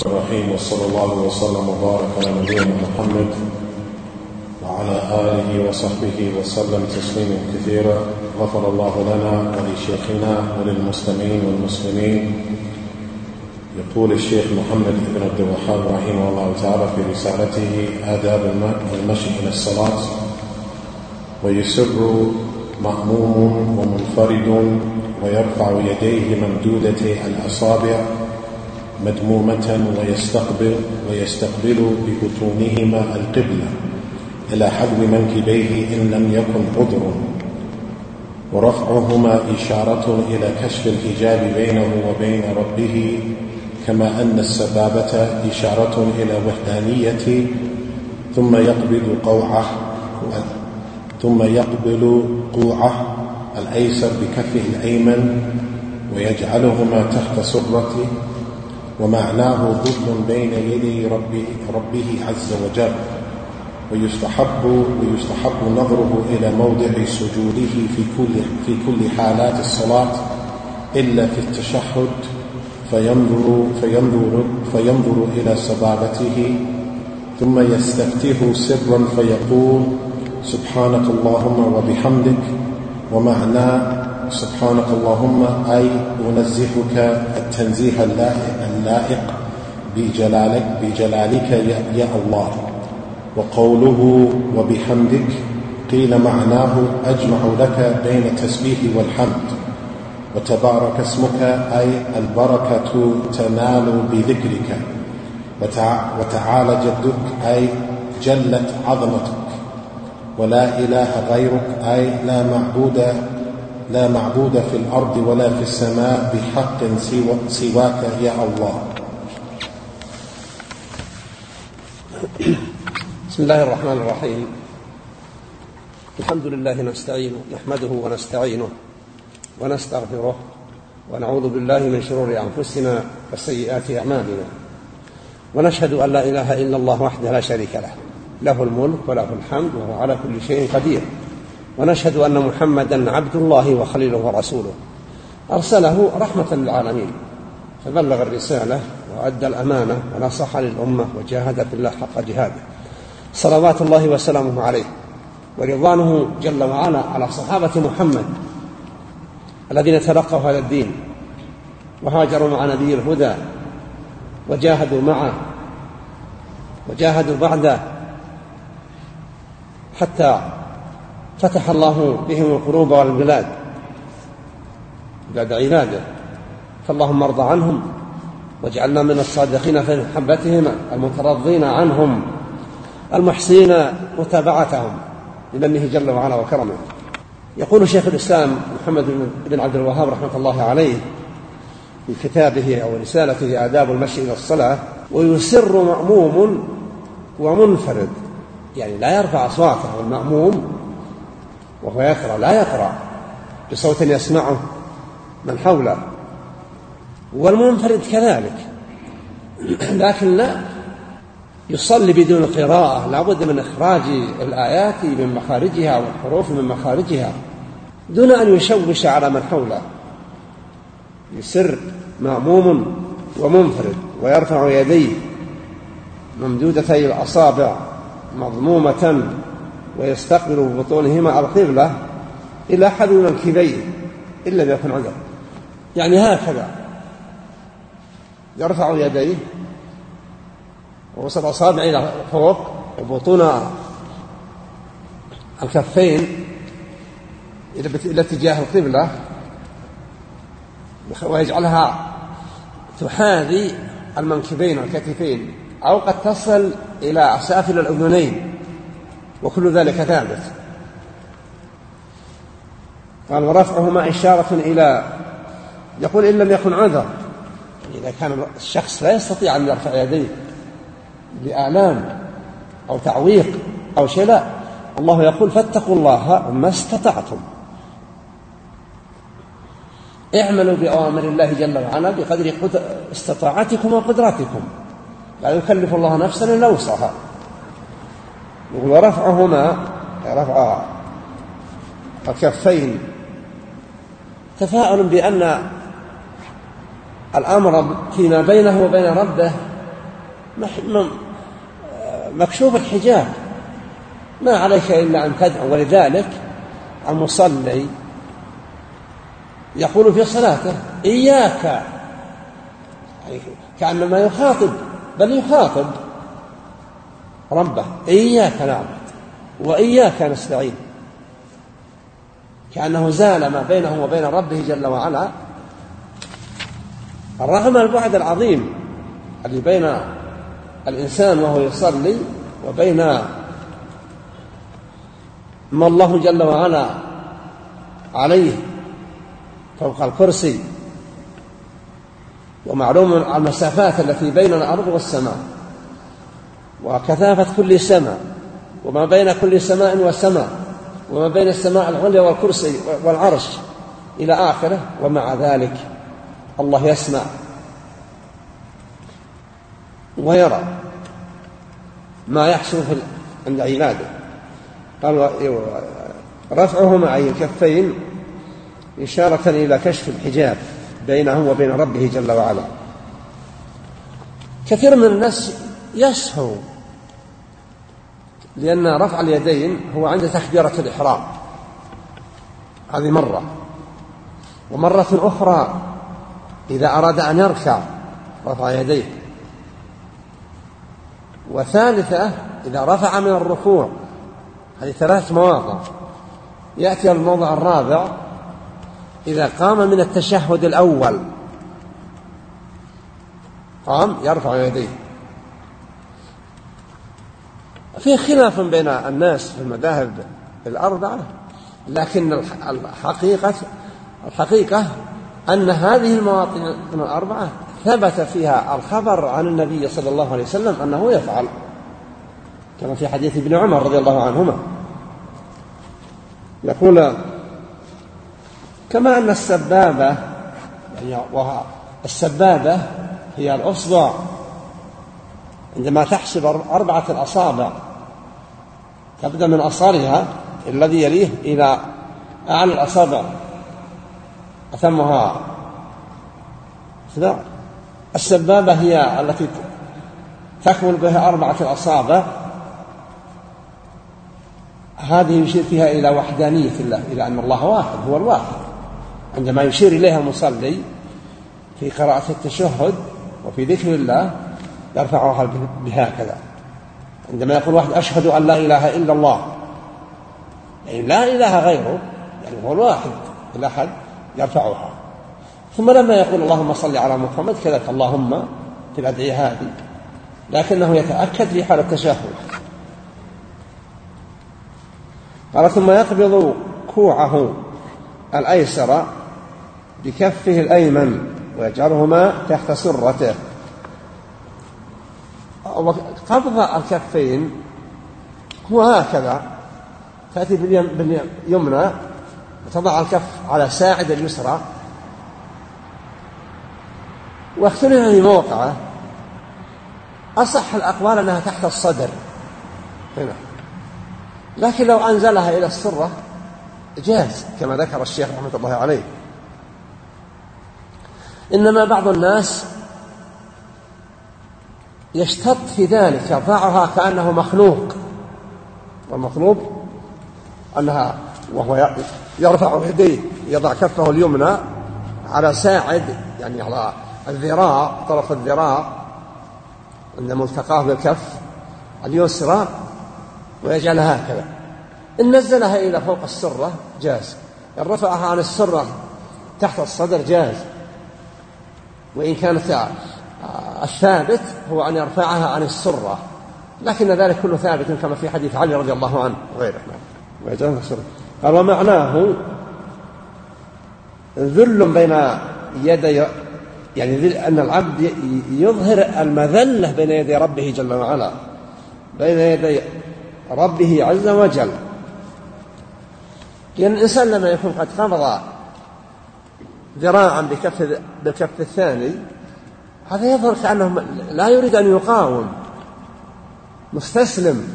الرحيم وصلى الله وسلم وبارك على نبينا محمد وعلى آله وصحبه وسلم تسليما كثيرا. غفر الله لنا ولشيخنا وللمسلمين والمسلمين. يقول الشيخ محمد بن عبد الوهاب رحمه الله تعالى في رسالته آداب المشي إلى الصلاة. ويسر مأموم ومنفرد ويرفع يديه ممدودة الأصابع. مدمومة ويستقبل ويستقبل ببطونهما القبلة إلى حذو منكبيه إن لم يكن عذر ورفعهما إشارة إلى كشف الحجاب بينه وبين ربه كما أن السبابة إشارة إلى وحدانية ثم يقبل قوعه ثم يقبل قوعه الأيسر بكفه الأيمن ويجعلهما تحت سرته ومعناه ظل بين يدي ربه, ربه عز وجل ويستحب ويستحب نظره إلى موضع سجوده في كل في كل حالات الصلاة إلا في التشهد فينظر فينظر فينظر إلى سبابته ثم يستفتح سرا فيقول سبحانك اللهم وبحمدك ومعنى سبحانك اللهم أي أنزهك التنزيه اللائق. بجلالك, بجلالك يا الله. وقوله وبحمدك قيل معناه أجمع لك بين التسبيح والحمد. وتبارك اسمك أي البركة تنال بذكرك. وتعالى جدك أي جلت عظمتك. ولا إله غيرك أي لا معبود لا معبود في الأرض ولا في السماء بحق سواك يا الله. بسم الله الرحمن الرحيم. الحمد لله نستعينه نحمده ونستعينه ونستغفره ونعوذ بالله من شرور أنفسنا وسيئات أعمالنا. ونشهد أن لا إله إلا الله وحده لا شريك له. له الملك وله الحمد وهو على كل شيء قدير. ونشهد أن محمدا عبد الله وخليله ورسوله. أرسله رحمة للعالمين. فبلغ الرسالة وأدى الأمانة ونصح للأمة وجاهد في الله حق جهاده. صلوات الله وسلامه عليه. ورضوانه جل وعلا على صحابة محمد الذين تلقوا هذا الدين. وهاجروا مع نبي الهدى. وجاهدوا معه. وجاهدوا بعده. حتى فتح الله بهم القلوب والبلاد. بلاد عباده فاللهم ارض عنهم واجعلنا من الصادقين في محبتهم المترضين عنهم المحسنين متابعتهم لمنه جل وعلا وكرمه. يقول شيخ الإسلام محمد بن عبد الوهاب رحمة الله عليه في كتابه أو رسالته آداب المشي إلى الصلاة ويسر مأموم ومنفرد. يعني لا يرفع اصواته المأموم وهو يقرأ لا يقرأ بصوت يسمعه من حوله. والمنفرد كذلك. لكن لا يصلي بدون قراءة. لا بد من إخراج الآيات من مخارجها والحروف من مخارجها دون أن يشوش على من حوله. يسر مأموم ومنفرد ويرفع يديه. ممدودتي الأصابع مضمومة. ويستقبل ببطونهما القبلة إلى حذو منكبيه إلا إذا يكون عذر يعني هكذا. يرفع يديه ووصل أصابعه إلى فوق وبطون الكفين إلى اتجاه القبلة ويجعلها تحاذي المنكبين والكتفين أو قد تصل إلى أسافل الأذنين. وكل ذلك ثابت. قال ورفعهما إشارة إلى يقول إن لم يكن عذر. إذا كان الشخص لا يستطيع أن يرفع يديه لآلام أو تعويق أو شيء لا. الله يقول فاتقوا الله ما استطعتم. اعملوا بأوامر الله جل وعلا بقدر استطاعتكم وقدراتكم. لا يكلف الله نفسا إلا وسعها. ورفعهما رفع الكفين. تفاؤل بأن الأمر فيما بينه وبين ربه مكشوف الحجاب. ما عليك إلا أن تدعو. ولذلك المصلي يقول في صلاته إياك. يعني كأنما يخاطب بل يخاطب. ربه. إياك نعبد وإياك نستعين. كأنه زال ما بينه وبين ربه جل وعلا. رغم البعد العظيم اللي بين الإنسان وهو يصلي وبين ما الله جل وعلا عليه فوق الكرسي. ومعلوم المسافات التي بين الأرض والسماء. وكثافة كل سماء وما بين كل سماء وسماء وما بين السماء العليا والكرسي والعرش إلى آخره ومع ذلك الله يسمع ويرى ما يحصل عند عباده. قال رفعهما أي الكفين إشارة إلى كشف الحجاب بينه وبين ربه جل وعلا. كثير من الناس يسهو لأن رفع اليدين هو عند تكبيرة الإحرام. هذه مرة. ومرة أخرى إذا أراد أن يركع رفع يديه. وثالثة إذا رفع من الركوع هذه ثلاث مواضع. يأتي الموضع الرابع إذا قام من التشهد الأول قام يرفع يديه. في خلاف بين الناس في المذاهب الأربعة لكن الحقيقة الحقيقة أن هذه المواطن الأربعة ثبت فيها الخبر عن النبي صلى الله عليه وسلم أنه يفعل كما في حديث ابن عمر رضي الله عنهما. يقول كما أن السبابة يعني السبابة هي الأصبع. عندما تحسب أربعة الأصابع تبدأ من أصارها الذي يليه إلى أعلى الأصابع أتمها. السبابة هي التي تكمل بها أربعة الأصابع. هذه يشير فيها إلى وحدانية الله إلى أن الله واحد هو الواحد. عندما يشير إليها المصلي في قراءة التشهد وفي ذكر الله يرفعها بهكذا. عندما يقول واحد أشهد أن لا إله إلا الله. يعني لا إله غيره يعني هو الواحد الأحد يرفعها. ثم لما يقول اللهم صل على محمد كذلك اللهم في الأدعية هذه. لكنه يتأكد في حال التشهد. قال ثم يقبض كوعه الأيسر بكفه الأيمن ويجعلهما تحت سرته. قبض الكفين هو هكذا تأتي باليمنى وتضع الكف على ساعد اليسرى. واختلف في موقعه أصح الأقوال أنها تحت الصدر. هنا. لكن لو أنزلها إلى السرة جاز كما ذكر الشيخ رحمة الله عليه. إنما بعض الناس يشتط في ذلك يرفعها كأنه مخلوق. والمطلوب أنها وهو يرفع يديه يضع كفه اليمنى على ساعد يعني على الذراع طرف الذراع عند ملتقاه بالكف اليسرى ويجعلها هكذا. إن نزلها إلى فوق السرة جاز. إن رفعها عن السرة تحت الصدر جاز. وإن كانت الثابت هو أن يرفعها عن السرة لكن ذلك كله ثابت كما في حديث علي رضي الله عنه. وغيره قال ومعناه ذل بين يدي يعني أن العبد يظهر المذلة بين يدي ربه جل وعلا بين يدي ربه عز وجل. لأن الإنسان لما يكون قد قبض ذراعا بكف بالكف الثاني هذا يظهر كأنه لا يريد أن يقاوم مستسلم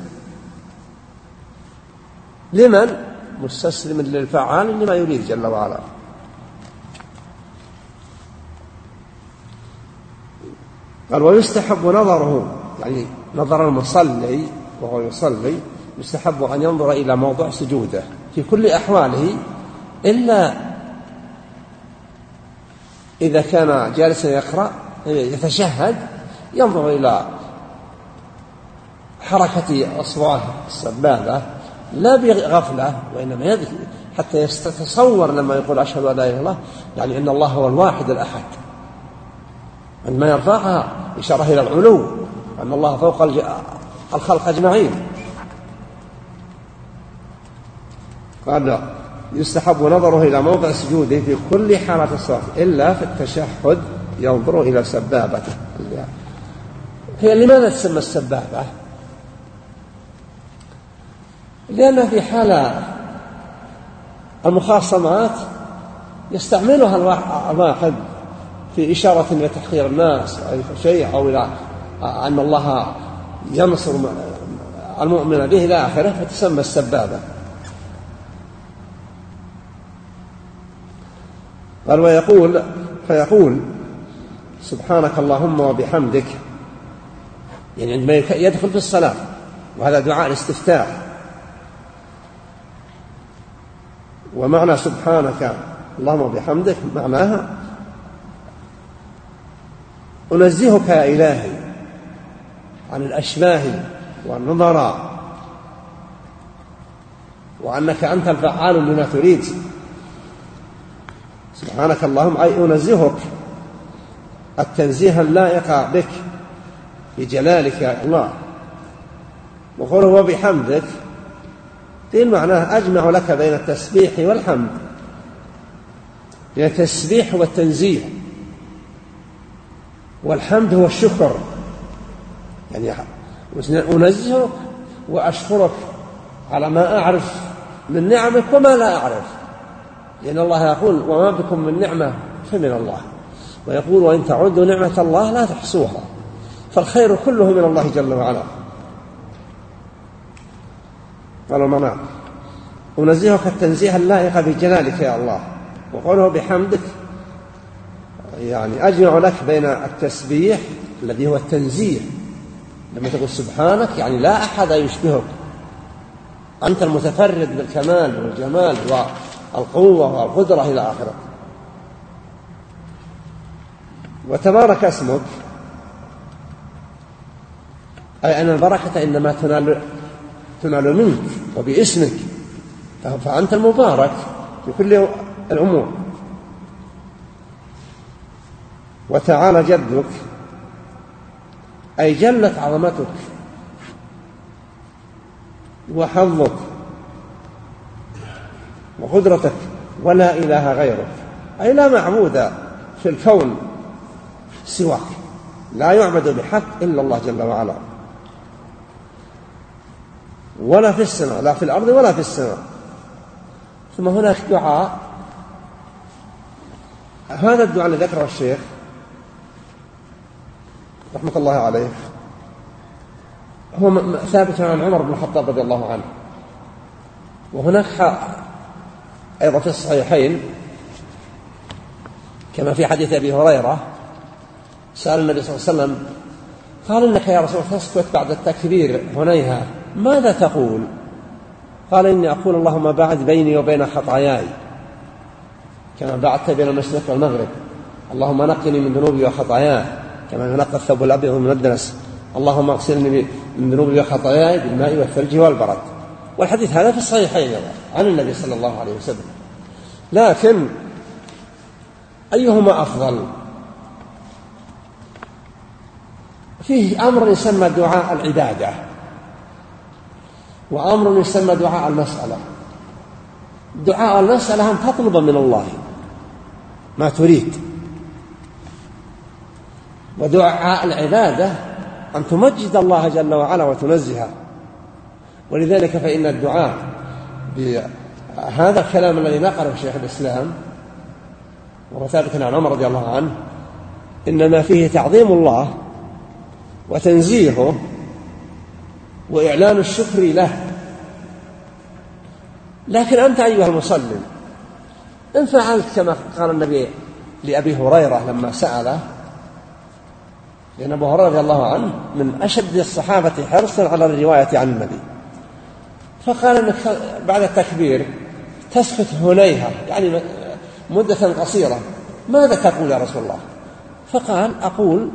لمن؟ مستسلم للفعال لما يريد جل وعلا قال ويستحب نظره يعني نظر المصلي وهو يصلي يستحب أن ينظر إلى موضع سجوده في كل أحواله إلا إذا كان جالسا يقرأ يتشهد ينظر إلى حركة أصوات السبابة لا بغفلة وإنما حتى يتصور لما يقول أشهد أن لا إله إلا الله يعني أن الله هو الواحد الأحد. عندما يرفعها إشارة إلى العلو أن الله فوق الخلق أجمعين. قال يستحب نظره إلى موضع سجوده في كل حالة الصلاة إلا في التشهد ينظر إلى سبابته هي لماذا تسمى السبابة؟ لأن في حال المخاصمات يستعملها الواحد في إشارة إلى تحقير الناس أو شيء أو إلى أن الله ينصر المؤمن به إلى آخره فتسمى السبابة قال ويقول فيقول سبحانك اللهم وبحمدك. يعني عندما يدخل في الصلاة وهذا دعاء الاستفتاح ومعنى سبحانك اللهم وبحمدك معناها أنزهك يا إلهي عن الأشباه والنظراء وأنك أنت الفعال لما تريد. سبحانك اللهم أي أنزهك التنزيه اللائق بك بجلالك يا الله. وقوله وبحمدك قيل معناه أجمع لك بين التسبيح والحمد. بين التسبيح والتنزيه. والحمد هو الشكر. يعني أنزهك وأشكرك على ما أعرف من نعمك وما لا أعرف. لأن الله يقول وما بكم من نعمة فمن الله. ويقول وإن تعدوا نعمة الله لا تحصوها فالخير كله من الله جل وعلا. قال المعنى أنزهك التنزيه اللائق بجلالك يا الله وقوله بحمدك يعني أجمع لك بين التسبيح الذي هو التنزيه. لما تقول سبحانك يعني لا أحد يشبهك. أنت المتفرد بالكمال والجمال والقوة والقدرة إلى آخره. وتبارك اسمك. أي أن البركة إنما تنال تنال منك وباسمك. فأنت المبارك في كل الأمور. وتعالى جدك. أي جلت عظمتك. وحظك. وقدرتك. ولا إله غيرك. أي لا معبود في الكون. سواك. لا يعبد بحق إلا الله جل وعلا. ولا في السماء لا في الأرض ولا في السماء. ثم هناك دعاء. هذا الدعاء الذي ذكره الشيخ رحمة الله عليه هو ثابت عن عمر بن الخطاب رضي الله عنه. وهناك أيضا في الصحيحين كما في حديث أبي هريرة سأل النبي صلى الله عليه وسلم قال إنك يا رسول الله تسكت بعد التكبير هنيها ماذا تقول؟ قال إني أقول اللهم باعد بيني وبين خطاياي كما بعدت بين المشرق والمغرب. اللهم نقني من ذنوبي وخطاياي كما ينقى الثوب الأبيض من الدنس. اللهم اغسلني من ذنوبي وخطاياي بالماء والثلج والبرد. والحديث هذا في الصحيحين عن النبي صلى الله عليه وسلم. لكن أيهما أفضل؟ فيه أمر يسمى دعاء العبادة وأمر يسمى دعاء المسألة. دعاء المسألة أن تطلب من الله ما تريد. ودعاء العبادة أن تمجد الله جل وعلا وتنزهه ولذلك فإن الدعاء بهذا الكلام الذي نقله شيخ الإسلام وهو ثابت عن عمر رضي الله عنه إنما فيه تعظيم الله وتنزيهه وإعلان الشكر له. لكن أنت أيها المصلي إن فعلت كما قال النبي لأبي هريرة لما سأله لأن أبو هريرة رضي الله عنه من أشد الصحابة حرصا على الرواية عن النبي. فقال إنك بعد التكبير تسكت هنيهة يعني مدة قصيرة ماذا تقول يا رسول الله؟ فقال أقول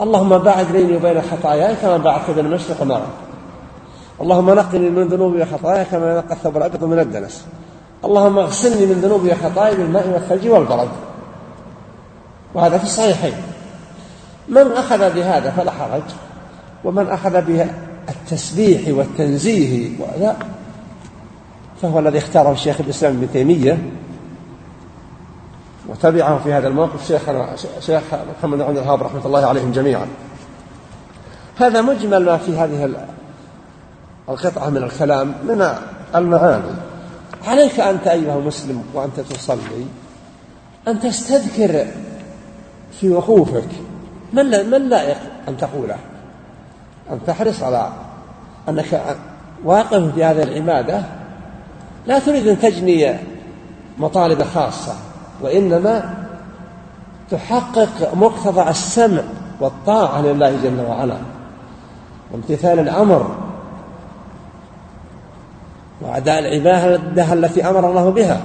اللهم باعد بيني وبين خطاياي كما باعدت بين المشرق والمغرب. اللهم نقني من ذنوبي وخطاياي كما ينقى الثوب الأبيض من الدنس. اللهم اغسلني من ذنوبي وخطاياي بالماء والثلج والبرد. وهذا في الصحيحين. من أخذ بهذا فلا حرج. ومن أخذ بالتسبيح والتنزيه ولا فهو الذي اختاره الشيخ الإسلام ابن تيمية. وتبعه في هذا الموقف شيخنا شيخ محمد بن الوهاب رحمة الله عليهم جميعا. هذا مجمل ما في هذه القطعة من الكلام من المعاني. عليك أنت أيها المسلم وأنت تصلي أن تستذكر في وقوفك ما ما اللائق أن تقوله؟ أن تحرص على أنك واقف في هذه العبادة لا تريد أن تجني مطالب خاصة. وإنما تحقق مقتضى السمع والطاعة لله جل وعلا. وامتثال الأمر. وأداء العبادة التي أمر الله بها.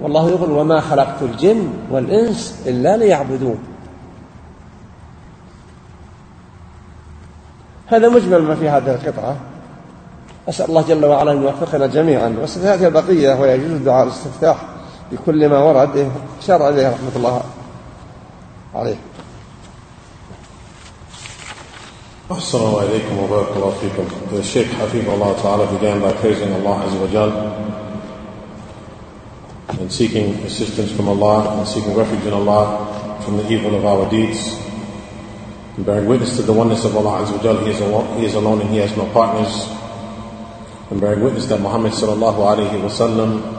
والله يقول وما خلقت الجن والإنس إلا ليعبدون. هذا مجمل ما في هذه القطعة. أسأل الله جل وعلا أن يوفقنا جميعا. وستأتي البقية ويجوز دعاء الاستفتاح. بكل ما ورد شرع إليه رحمة الله عليه Assalamu alaikum wa barakallahu The Sheikh Hafib Allah Ta'ala began by praising Allah Azza wa Jal and seeking assistance from Allah and seeking refuge in Allah from the evil of our deeds and bearing witness to the oneness of Allah Azza wa Jal. He is alone, he is alone and He has no partners and bearing witness that Muhammad Sallallahu Alaihi Wasallam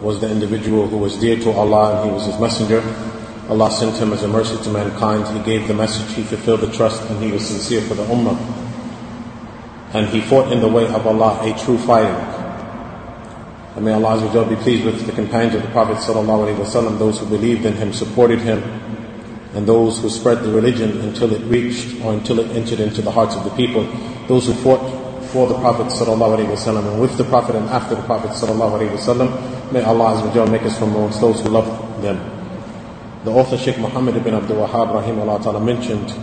was the individual who was dear to Allah and he was his messenger. Allah sent him as a mercy to mankind. He gave the message, he fulfilled the trust, and he was sincere for the ummah. And he fought in the way of Allah a true fighting. And may Allah Azza be pleased with the companions of the Prophet ﷺ, those who believed in him, supported him, and those who spread the religion until it reached or until it entered into the hearts of the people. Those who fought for the Prophet ﷺ and with the Prophet and after the Prophet ﷺ. May Allah Azza make us from amongst those who love them. The author Sheikh Muhammad ibn Abdul Wahhab rahimahullah ta'ala mentioned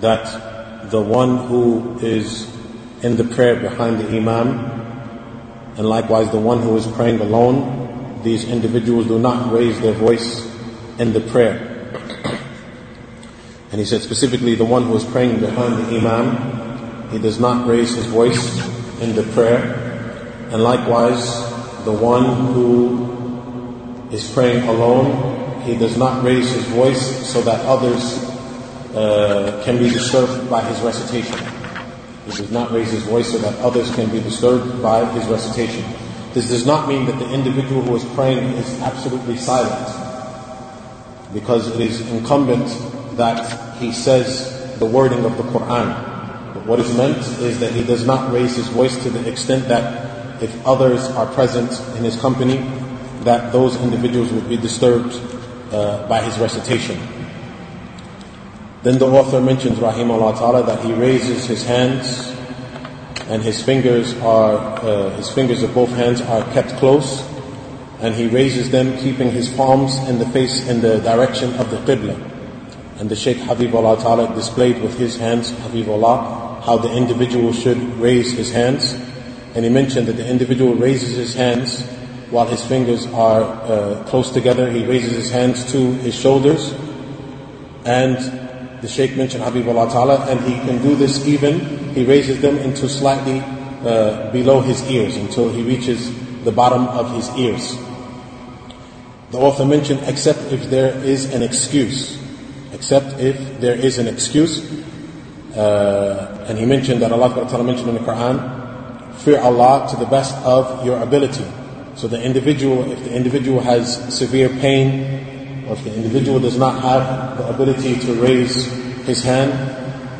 that the one who is in the prayer behind the Imam and likewise the one who is praying alone, these individuals do not raise their voice in the prayer. And he said specifically the one who is praying behind the Imam he does not raise his voice in the prayer. And likewise, the one who is praying alone, he does not raise his voice so that others uh, can be disturbed by his recitation. He does not raise his voice so that others can be disturbed by his recitation. This does not mean that the individual who is praying is absolutely silent, because it is incumbent that he says the wording of the Quran. But What is meant is that he does not raise his voice to the extent that if others are present in his company, that those individuals would be disturbed uh, by his recitation. Then the author mentions, rahimahullah ta'ala, that he raises his hands and his fingers are, uh, his fingers of both hands are kept close and he raises them keeping his palms in the face in the direction of the Qibla. And the Shaykh Habibullah Ta'ala displayed with his hands, Habibullah, how the individual should raise his hands. And he mentioned that the individual raises his hands while his fingers are uh, close together. He raises his hands to his shoulders. And the Shaykh mentioned Habibullah Ta'ala, and he can do this even, he raises them into slightly uh, below his ears until he reaches the bottom of his ears. The author mentioned, except if there is an excuse. Except if there is an excuse. Uh, and he mentioned that Allah mentioned in the Quran, fear Allah to the best of your ability. So the individual, if the individual has severe pain, or if the individual does not have the ability to raise his hand,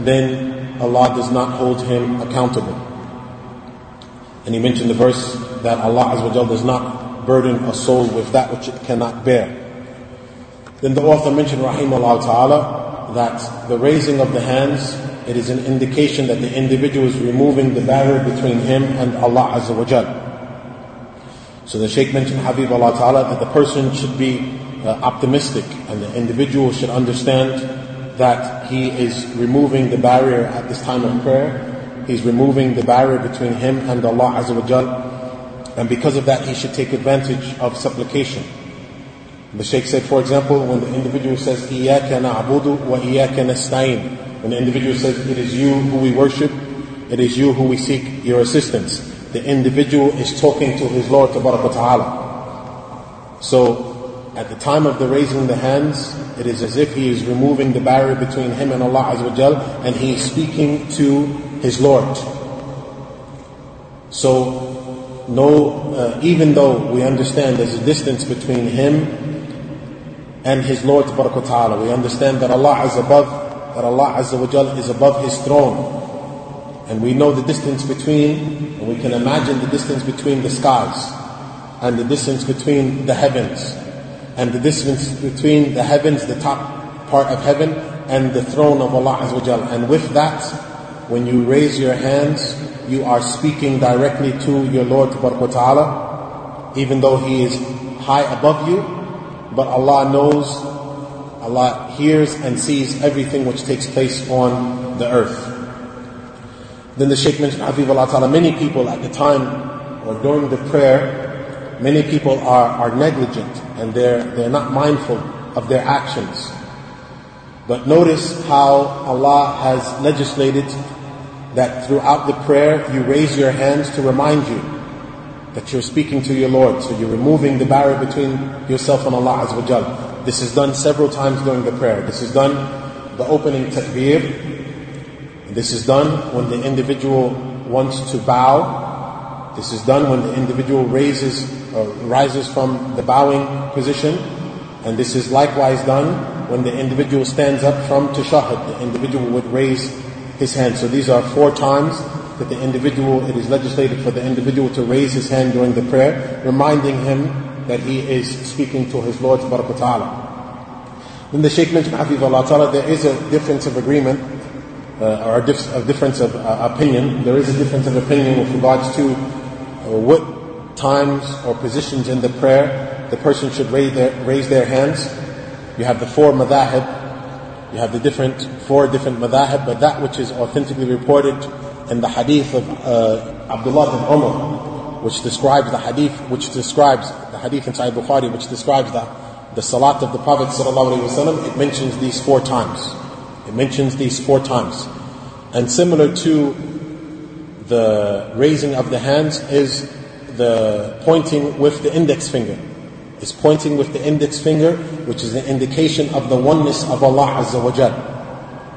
then Allah does not hold him accountable. And he mentioned the verse that Allah Azza does not burden a soul with that which it cannot bear. Then the author mentioned, Rahimahullah Ta'ala, that the raising of the hands, it is an indication that the individual is removing the barrier between him and Allah Azza wa Jal. So the Shaykh mentioned Habib Allah Ta'ala that the person should be uh, optimistic and the individual should understand that he is removing the barrier at this time of prayer. He's removing the barrier between him and Allah Azza wa Jal. And because of that, he should take advantage of supplication. The Sheikh said, for example, when the individual says, إِيَّاكَ نَعْبُدُ وَإِيَّاكَ نَسْتَعِينُ When the individual says, it is you who we worship, it is you who we seek your assistance. The individual is talking to his Lord Ta'ala. So, at the time of the raising the hands, it is as if he is removing the barrier between him and Allah Azza and he is speaking to his Lord. So, no, uh, even though we understand there's a distance between him and his Lord Ta'ala. We understand that Allah is above, that Allah Azza wa is above his throne. And we know the distance between, and we can imagine the distance between the skies, and the distance between the heavens, and the distance between the heavens, the top part of heaven, and the throne of Allah Azza wa. And with that, when you raise your hands, you are speaking directly to your Lord Ta'ala, even though He is high above you, but Allah knows, Allah hears and sees everything which takes place on the earth. Then the Shaykh mentioned, Habib Allah Ta'ala, many people at the time or during the prayer, many people are, are negligent and they're, they're not mindful of their actions. But notice how Allah has legislated that throughout the prayer you raise your hands to remind you that you're speaking to your Lord. So you're removing the barrier between yourself and Allah Azza wa Jal. This is done several times during the prayer. This is done the opening takbir. This is done when the individual wants to bow. This is done when the individual raises or rises from the bowing position. And this is likewise done when the individual stands up from tashahhud. The individual would raise his hand. So these are four times that the individual, it is legislated for the individual to raise his hand during the prayer, reminding him that he is speaking to his Lord Ta'ala. Then the Shaykh mentioned, Allah Ta'ala, there is a difference of agreement, uh, or a, dif- a, difference of uh, opinion. There is a difference of opinion with regards to uh, what times or positions in the prayer the person should raise their, raise their hands. You have the four madahib, you have the different, four different madahib, but that which is authentically reported in the hadith of uh, Abdullah bin Umar, which describes the hadith, which describes the hadith in Sahih Bukhari, which describes the, the salat of the Prophet ﷺ, it mentions these four times. It mentions these four times. And similar to the raising of the hands is the pointing with the index finger. It's pointing with the index finger, which is an indication of the oneness of Allah Azza wa Jalla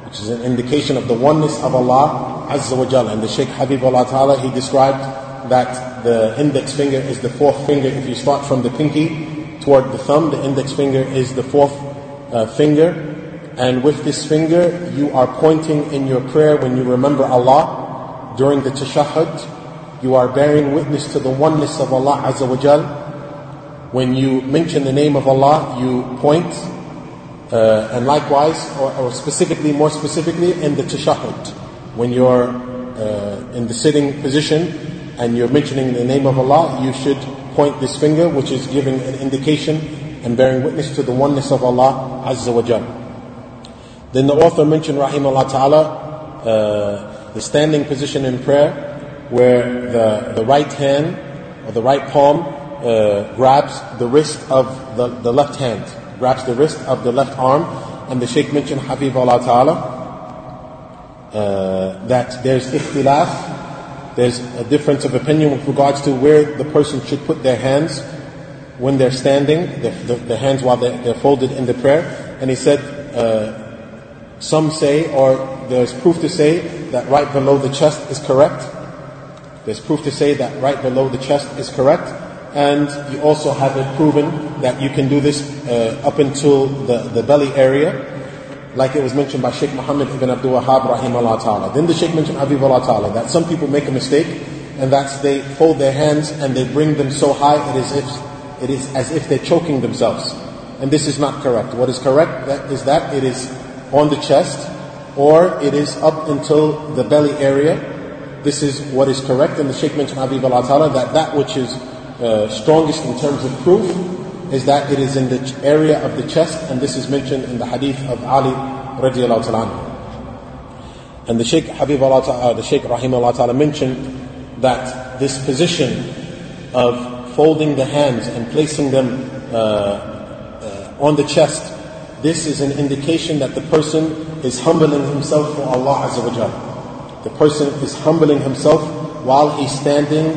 which is an indication of the oneness of Allah Azza wa Jalla. And the Shaykh Habibullah Ta'ala, he described that the index finger is the fourth finger. If you start from the pinky toward the thumb, the index finger is the fourth uh, finger. And with this finger, you are pointing in your prayer when you remember Allah during the tashahhud. You are bearing witness to the oneness of Allah Azza wa Jalla. When you mention the name of Allah, you point uh, and likewise, or, or, specifically, more specifically, in the tashahhud, when you're uh, in the sitting position and you're mentioning the name of Allah, you should point this finger, which is giving an indication and bearing witness to the oneness of Allah Azza wa Jal. Then the author mentioned, Rahimahullah Ta'ala, uh, the standing position in prayer, where the, the right hand or the right palm uh, grabs the wrist of the, the left hand grabs the wrist of the left arm, and the Shaykh mentioned, Habib Allah Ta'ala, uh, that there's ikhtilaf, there's a difference of opinion with regards to where the person should put their hands when they're standing, the, the, the hands while they're, they're, folded in the prayer. And he said, uh, some say, or there's proof to say, that right below the chest is correct. There's proof to say that right below the chest is correct and you also have it proven that you can do this uh, up until the, the belly area, like it was mentioned by Sheikh Muhammad ibn Abdul Wahhab rahimahullah ta'ala. Then the Sheikh mentioned Habibullah ta'ala, that some people make a mistake, and that's they fold their hands and they bring them so high it is, if, it is as if they're choking themselves. And this is not correct. What is correct that is that it is on the chest, or it is up until the belly area. This is what is correct. And the Sheikh mentioned Habib Allah Ta'ala that that which is uh, strongest in terms of proof is that it is in the area of the chest, and this is mentioned in the hadith of Ali radiallahu ta'ala. And the Shaykh Habib Allah Ta'ala, the Shaykh Rahim Allah Ta'ala mentioned that this position of folding the hands and placing them uh, uh, on the chest, this is an indication that the person is humbling himself for Allah Azza wa Jal. The person is humbling himself while he's standing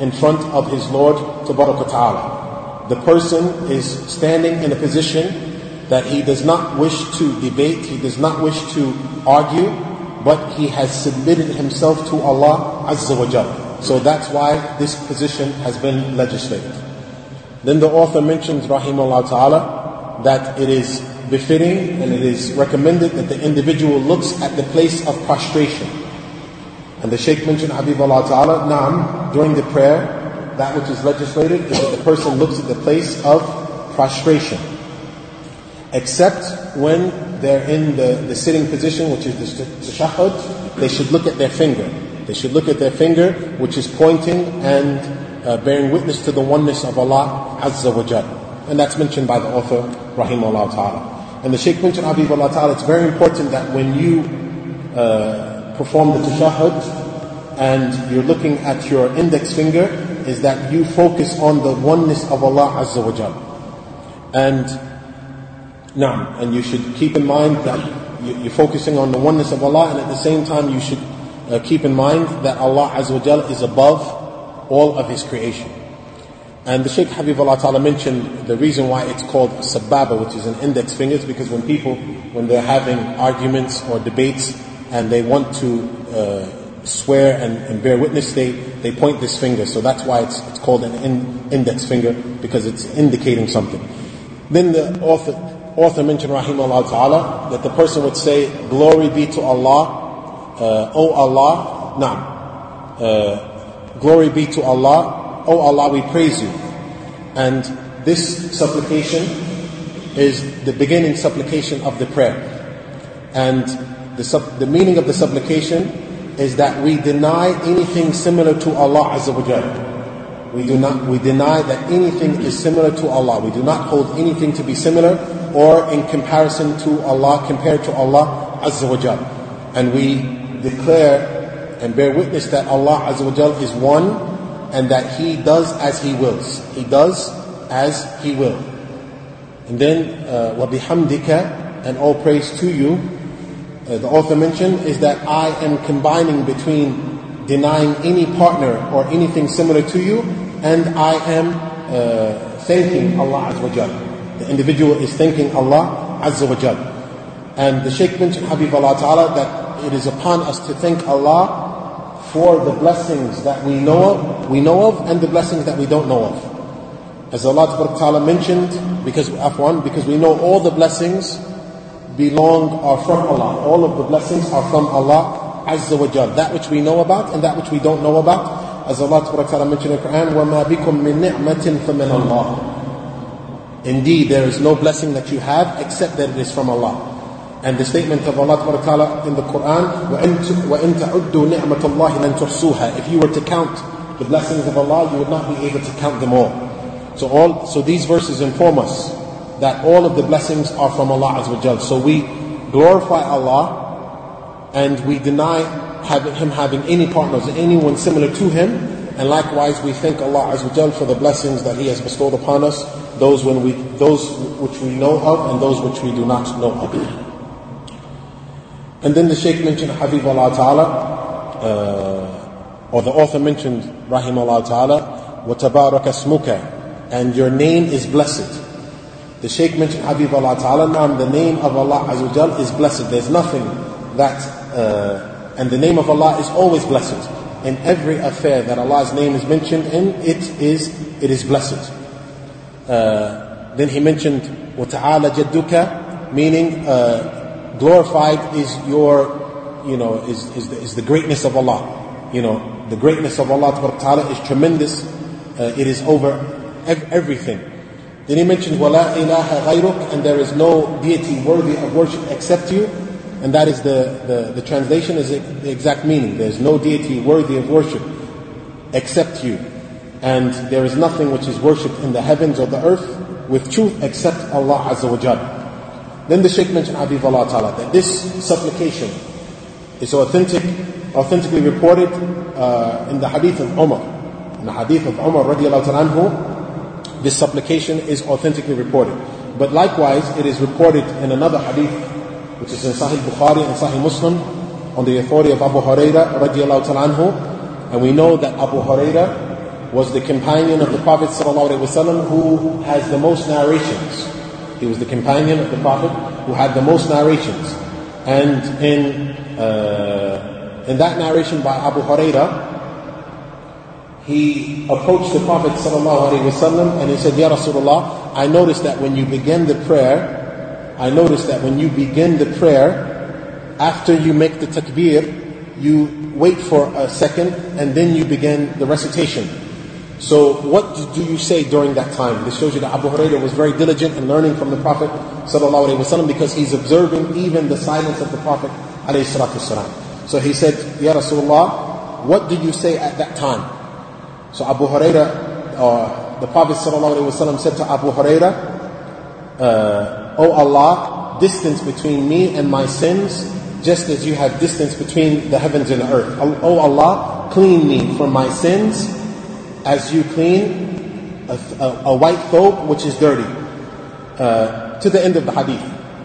in front of his Lord Ta'ala. The person is standing in a position that he does not wish to debate, he does not wish to argue, but he has submitted himself to Allah Azza wa Jal. So that's why this position has been legislated. Then the author mentions, Rahimahullah Ta'ala, that it is befitting and it is recommended that the individual looks at the place of prostration. And the Shaykh mentioned, Habibullah Ta'ala, Naam, during the prayer, that which is legislated is that the person looks at the place of prostration. Except when they're in the, the sitting position, which is the tashahhud, they should look at their finger. They should look at their finger, which is pointing and uh, bearing witness to the oneness of Allah Azza wa Jal. And that's mentioned by the author, Rahimahullah Ta'ala. And the Shaykh mentioned, Habibullah Ta'ala, it's very important that when you uh, perform the tashahhud and you're looking at your index finger, is that you focus on the oneness of Allah Azza wa Jal. And, now, and you should keep in mind that you're focusing on the oneness of Allah and at the same time you should uh, keep in mind that Allah Azza wa Jal is above all of His creation. And the Shaykh Habibullah Ta'ala mentioned the reason why it's called sababa, which is an index finger, is because when people, when they're having arguments or debates and they want to uh, swear and, and, bear witness, they, they point this finger. So that's why it's, it's called an in, index finger, because it's indicating something. Then the author, author mentioned, Rahimahullah Ta'ala, that the person would say, Glory be to Allah, uh, O Allah, na'am. Uh, Glory be to Allah. O Allah, we praise you. And this supplication is the beginning supplication of the prayer. And the, sub, the meaning of the supplication is that we deny anything similar to Allah Azza wa We do not, we deny that anything is similar to Allah. We do not hold anything to be similar or in comparison to Allah, compared to Allah Azza wa And we declare and bear witness that Allah Azza wa is one and that He does as He wills. He does as He will. And then, uh, وَبِحَمْدِكَ and all praise to you, uh, the author mentioned, is that I am combining between denying any partner or anything similar to you and I am uh, thanking Allah Azza wa The individual is thanking Allah Azza wa And the Shaykh mentioned, Habib Allah Ta'ala, that it is upon us to thank Allah for the blessings that we know of, we know of, and the blessings that we don't know of. As Allah Ta'ala mentioned, because afwan, because we know all the blessings belong are from Allah. All of the blessings are from Allah Azza wa Jal. That which we know about and that which we don't know about. As Allah Ta'ala mentioned in the Quran, وَمَا بِكُم مِّن نِعْمَةٍ فَمِنَ اللَّهِ Indeed, there is no blessing that you have except that it is from Allah. And the statement of Allah Ta'ala in the Quran, وَإِن تَعُدُّوا نِعْمَةَ اللَّهِ لَن تُحْصُوهَا If you were to count the blessings of Allah, you would not be able to count them all. So all, so these verses inform us that all of the blessings are from Allah Azza wa So we glorify Allah and we deny having, Him having any partners, anyone similar to Him. And likewise, we thank Allah Azza wa for the blessings that He has bestowed upon us, those when we, those which we know of and those which we do not know of. And then the Shaykh mentioned Habib Allah Ta'ala, uh, or the author mentioned Rahim Allah Ta'ala, وَتَبَارَكَ اسْمُكَ And your name is blessed. The Shaykh mentioned Habib Allah Ta'ala, now the name of Allah Azza is blessed. There's nothing that, uh, and the name of Allah is always blessed. In every affair that Allah's name is mentioned in, it is, it is blessed. Uh, then he mentioned, وَتَعَالَ جَدُّكَ Meaning, uh, glorified is your, you know, is, is, the, is the greatness of Allah. You know, the greatness of Allah Ta'ala is tremendous. Uh, it is over ev- everything. Then he mentioned, وَلَا إِلَهَ غَيْرُكَ And there is no deity worthy of worship except you. And that is the, the, the translation is the exact meaning. There is no deity worthy of worship except you. And there is nothing which is worshipped in the heavens or the earth with truth except Allah Azza wa Jal. Then the Shaykh mentioned Habib Allah Ta'ala that this supplication is authentic, authentically reported uh, in the hadith of Umar. In the hadith of Umar radiallahu anhu, this supplication is authentically reported. But likewise, it is reported in another hadith, which is in Sahih Bukhari and Sahih Muslim, on the authority of Abu Huraira radiallahu. And we know that Abu Huraira was the companion of the Prophet who has the most narrations he was the companion of the Prophet who had the most narrations. And in, uh, in that narration by Abu Huraira, he approached the Prophet ﷺ and he said, Ya Rasulullah, I noticed that when you begin the prayer, I noticed that when you begin the prayer, after you make the takbir, you wait for a second and then you begin the recitation. So what do you say during that time? This shows you that Abu Hurairah was very diligent in learning from the Prophet ﷺ because he's observing even the silence of the Prophet ﷺ. So he said, Ya Rasulullah, what do you say at that time? So Abu Hurairah, uh, the Prophet ﷺ said to Abu Hurairah, uh, O Allah, distance between me and my sins, just as you have distance between the heavens and the earth. O Allah, clean me from my sins as you clean a, a, a white thobe which is dirty. Uh, to the end of the hadith.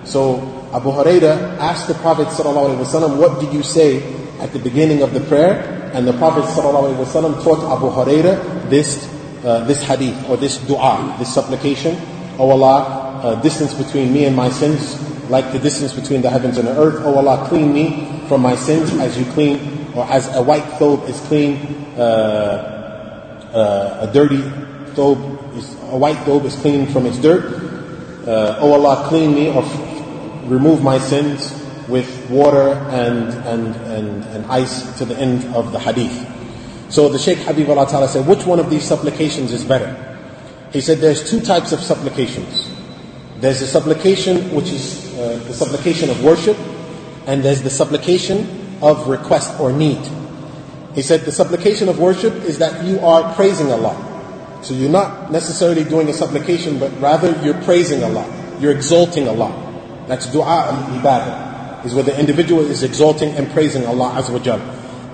So Abu Huraira asked the Prophet ﷺ, what did you say at the beginning of the prayer? And the Prophet ﷺ taught Abu Huraira this, uh, this hadith or this dua, this supplication. O Allah, uh, distance between me and my sins like the distance between the heavens and the earth. O Allah, clean me from my sins as you clean or as a white thobe is clean uh, uh, a dirty thobe, is, a white thobe is clean from its dirt. Uh, oh Allah, clean me or remove my sins with water and, and, and, and ice to the end of the hadith. So the Shaykh Habib Allah Ta'ala said, which one of these supplications is better? He said there's two types of supplications. There's the supplication which is uh, the supplication of worship, and there's the supplication of request or need. He said the supplication of worship is that you are praising Allah. So you're not necessarily doing a supplication, but rather you're praising Allah. You're exalting Allah. That's dua al-ibadah, is where the individual is exalting and praising Allah Azza wa Jal.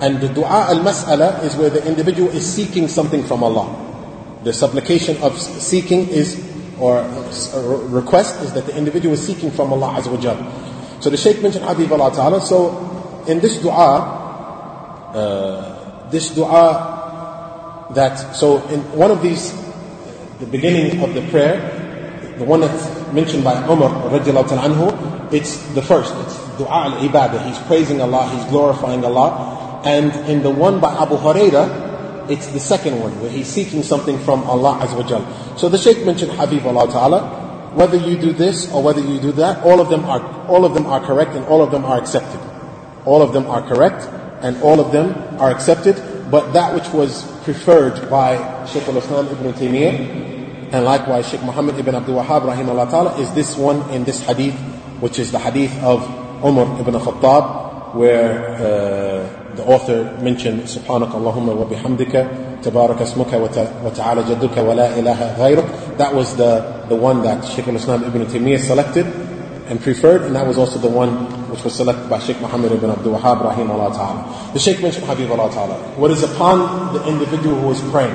And the dua al-mas'ala is where the individual is seeking something from Allah. The supplication of seeking is, or request is that the individual is seeking from Allah Azza wa Jal. So the Shaykh mentioned Habib Allah Ta'ala. So in this dua, uh, this dua that, so in one of these, the beginning of the prayer, the one that's mentioned by Umar radiallahu anhu, it's the first, it's dua al-ibadah. He's praising Allah, he's glorifying Allah. And in the one by Abu Huraira, it's the second one where he's seeking something from Allah Azza wa So the Shaykh mentioned Habib Allah Ta'ala, whether you do this or whether you do that, all of them are all of them are correct and all of them are accepted. All of them are correct and all of them are accepted, but that which was preferred by Shaykh al-Islam ibn Taymiyyah and likewise Shaykh Muhammad ibn Abdul Wahhab rahimahullah ta'ala is this one in this hadith, which is the hadith of Umar ibn Khattab, where uh, the author mentioned, Subhanak Allahumma wa bihamdika, tabarak asmuka wa ta'ala jadduka wa la ilaha ghayruk. That was the, the one that Sheikh al-Islam ibn Taymiyyah selected and preferred, and that was also the one which was selected by Sheikh Muhammad ibn Abdul Wahab, rahimahullah ta'ala. The Sheikh mentioned Habib Allah ta'ala. What is upon the individual who is praying?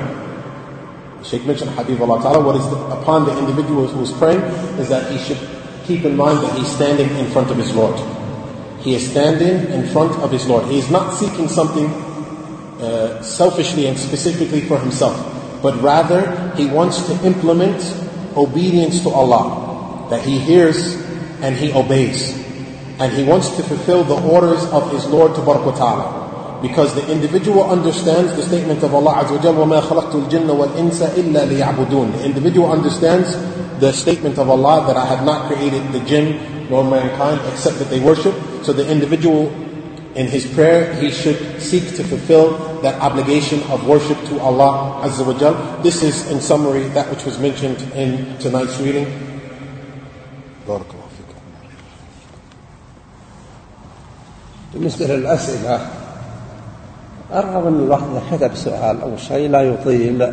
Sheikh mentioned Habib Allah ta'ala, what is the, upon the individual who is praying is that he should keep in mind that he's standing in front of his Lord. He is standing in front of his Lord. He is not seeking something uh, selfishly and specifically for himself, but rather he wants to implement obedience to Allah. That he hears and he obeys. And he wants to fulfill the orders of his Lord to Ta'ala. Because the individual understands the statement of Allah Azza wa وَمَا خَلَقْتُ الْجِنَّ وَالْإِنسَ إِلَّا لِيَعْبُدُونَ The individual understands the statement of Allah that I have not created the jinn nor mankind except that they worship. So the individual in his prayer, he should seek to fulfill that obligation of worship to Allah Azza wa Jal. This is, in summary, that which was mentioned in tonight's reading. بالنسبة للأسئلة أرغب أن الواحد إذا كتب سؤال أو شيء لا يطيل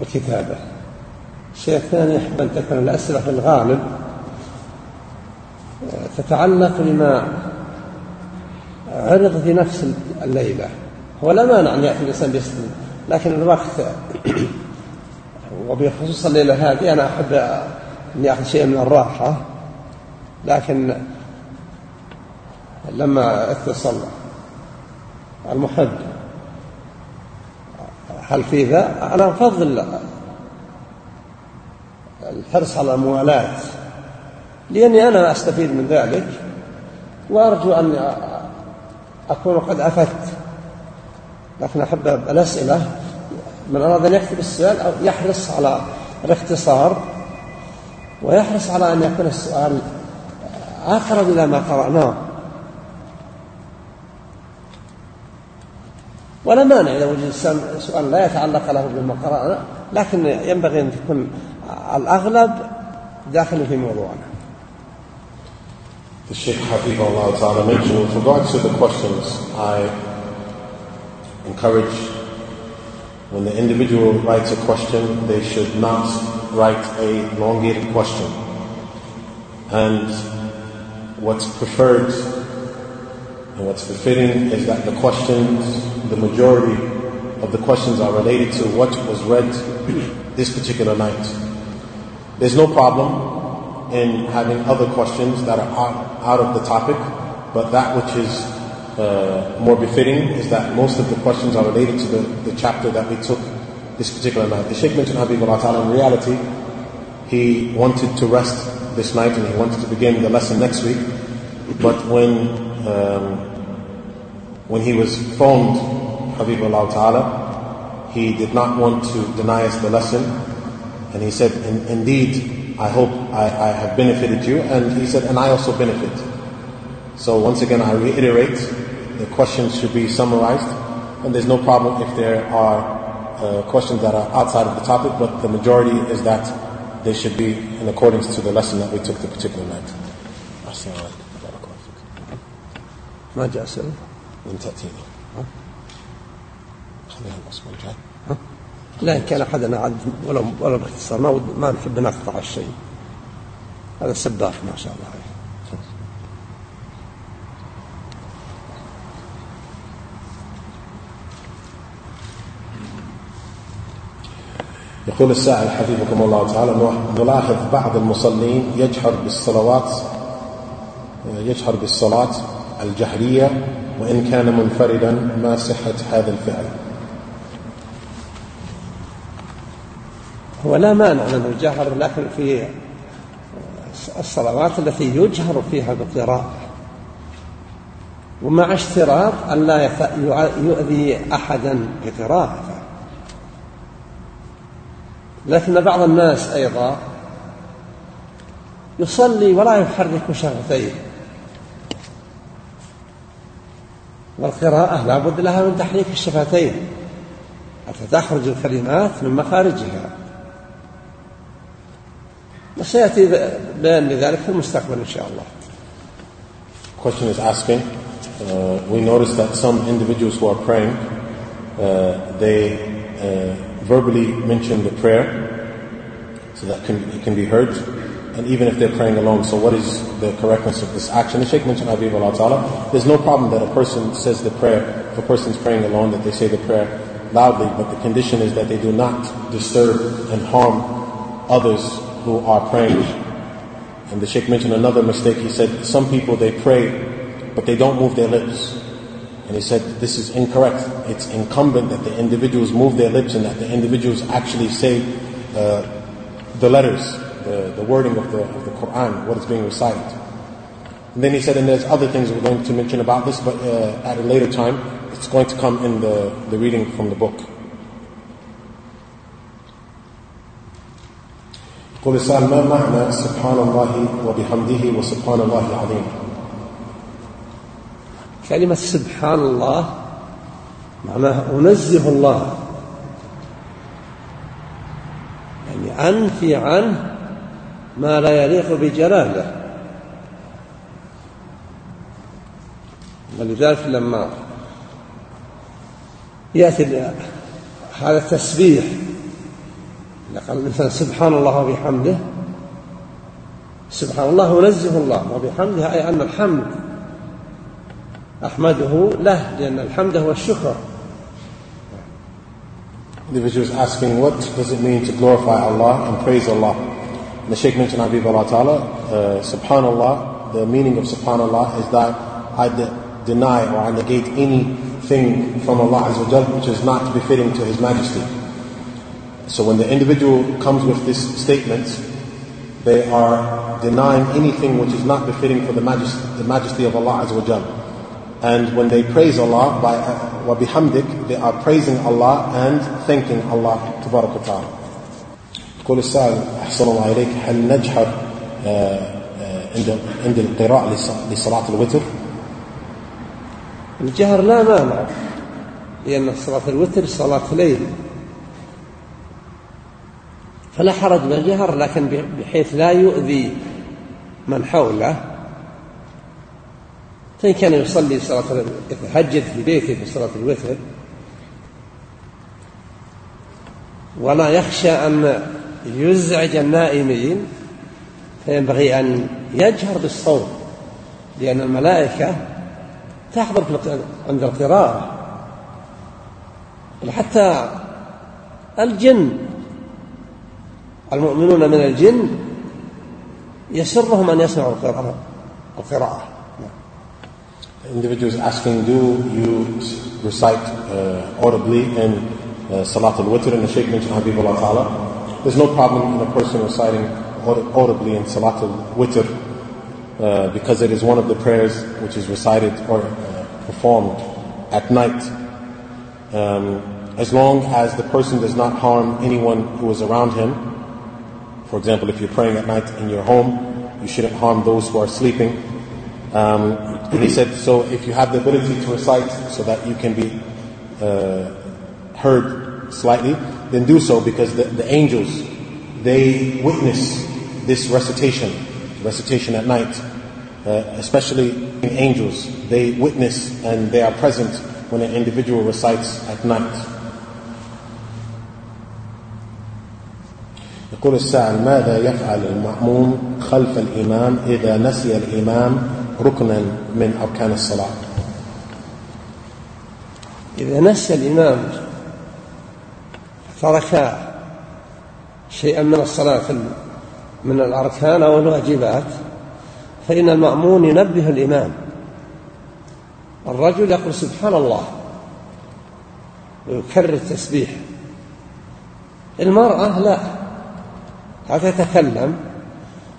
الكتابة. الشيء الثاني أحب أن تكون الأسئلة في الغالب. تتعلق بما عرض في نفس الليلة. هو لا مانع أن يأتي الإنسان بيسلم لكن الوقت وبخصوص الليلة هذه أنا أحب أن يأخذ شيء من الراحة. لكن لما اتصل المحب هل في ذا؟ أنا أفضل الحرص على الموالاة. لأني أنا أستفيد من ذلك وأرجو أن أكون قد أفدت لكن أحب الأسئلة. من أراد أن يكتب السؤال أو يحرص على الاختصار ويحرص على أن يكون السؤال أقرب إلى ما قرأناه. ولا مانع إذا وجد سؤال لا يتعلق له بما قرأنا لكن ينبغي أن تكون الأغلب داخل في موضوعنا The Sheikh Habibullah Ta'ala mentioned with regards to the questions, I encourage when the individual writes a question, they should not write a elongated question. And what's preferred and what's befitting is that the questions, the majority of the questions are related to what was read this particular night. There's no problem in having other questions that are out, of the topic, but that which is uh, more befitting is that most of the questions are related to the, the chapter that we took this particular night. The Sheikh mentioned Habib Allah in reality, he wanted to rest this night and he wanted to begin the lesson next week, but when um, when he was phoned, Habib Allah Ta'ala, he did not want to deny us the lesson, and he said, In, indeed, I hope I, I have benefited you. And he said, and I also benefit. So once again, I reiterate, the questions should be summarized. And there's no problem if there are uh, questions that are outside of the topic, but the majority is that they should be in accordance to the lesson that we took the particular night. ما جاء سؤال؟ من تأتيني خلينا الأسبوع الجاي لا إن كان أحدنا عد ولو ولو باختصار ما ما نحب نقطع الشيء. هذا سباح ما شاء الله عليه. يقول السائل حفظكم الله تعالى نلاحظ بعض المصلين يجهر بالصلوات يجهر بالصلاة الجهرية وإن كان منفردا ما صحة هذا الفعل. هو لا مانع من الجهر لكن في الصلوات التي يجهر فيها بالقراءة. ومع اشتراط أن لا يؤذي أحدا بقراءته. لكن بعض الناس أيضا يصلي ولا يحرك شفتيه والقراءة لا بد لها من تحريك الشفتين حتى تخرج الكلمات من مخارجها وسيأتي بيان لذلك في المستقبل إن شاء الله. Question is asking, uh, we notice that some individuals who are praying, uh, they uh, verbally mention the prayer, so that can, it can be heard, and even if they're praying alone. So what is the correctness of this action? The Sheikh mentioned Habib Allah Ta'ala, there's no problem that a person says the prayer, if a person's praying alone, that they say the prayer loudly, but the condition is that they do not disturb and harm others who are praying. And the Sheikh mentioned another mistake. He said, some people they pray, but they don't move their lips. And he said, this is incorrect. It's incumbent that the individuals move their lips and that the individuals actually say uh, the letters, the, the wording of the, of the Quran, what is being recited. And then he said, and there's other things we're going to mention about this, but uh, at a later time, it's going to come in the, the reading from the book. قل السؤال ما معنى سبحان الله وبحمده وسبحان الله العظيم كلمة سبحان الله معناها أنزه الله يعني أنفي عنه ما لا يليق بجلاله ولذلك لما يأتي هذا التسبيح قال الإنسان سبحان الله وبحمده سبحان الله ونزه الله وبحمده أي أن الحمد أحمده له لأن الحمد هو الشكر The individual is asking what does it mean to glorify Allah and praise Allah. the Shaykh mentioned Habibullah Ta'ala, uh, subhanallah, the meaning of subhanallah is that I de- deny or I negate anything from Allah Azza wa which is not befitting to His Majesty. So when the individual comes with this statement, they are denying anything which is not befitting for the majesty, the majesty of Allah Azza wa and when they praise Allah by uh, wa bihamdik, they are praising Allah and thanking Allah Ta'ala. يقول السائل أحسن الله إليك هل نجهر عند عند القراءة لصلاة الوتر؟ الجهر لا مانع لأن صلاة الوتر صلاة ليل فلا حرج بالجهر لكن بحيث لا يؤذي من حوله فإن كان يصلي صلاة يتهجد في بيته في صلاة الوتر ولا يخشى أن يزعج النائمين فينبغي أن يجهر بالصوت لأن الملائكة تحضر عند القراءة وحتى الجن المؤمنون من الجن يسرهم أن يسمعوا القراءة القراءة individuals asking, do you recite uh, audibly in uh, Salat al-Witr? And the Shaykh mentioned Habibullah Ta'ala. There's no problem in a person reciting audibly in Salat al-Witr uh, because it is one of the prayers which is recited or uh, performed at night. Um, as long as the person does not harm anyone who is around him, for example, if you're praying at night in your home, you shouldn't harm those who are sleeping. Um, and he said, so if you have the ability to recite so that you can be uh, heard slightly, then do so because the, the angels, they witness this recitation, recitation at night, uh, especially angels. They witness and they are present when an individual recites at night. يقول السائل ماذا يفعل المأموم خلف الإمام إذا نسي الإمام ركنا من أركان الصلاة إذا نسي الإمام ترك شيئا من الصلاة من الأركان أو الواجبات فإن المأمون ينبه الإمام. الرجل يقول سبحان الله ويكرر التسبيح. المرأة لا لا تتكلم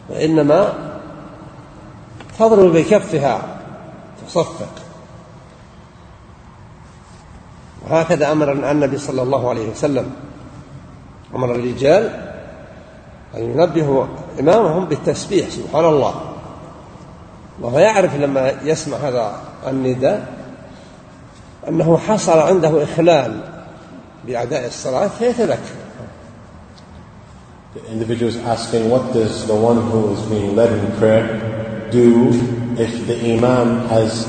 وإنما تضرب بكفها تصفق. وهكذا أمر النبي صلى الله عليه وسلم. أمر الرجال أن ينبهوا إمامهم بالتسبيح سبحان الله وهو يعرف لما يسمع هذا النداء أنه حصل عنده إخلال بأداء الصلاة فيتذكر The individual is asking, what does the one who is being led in prayer do if the imam has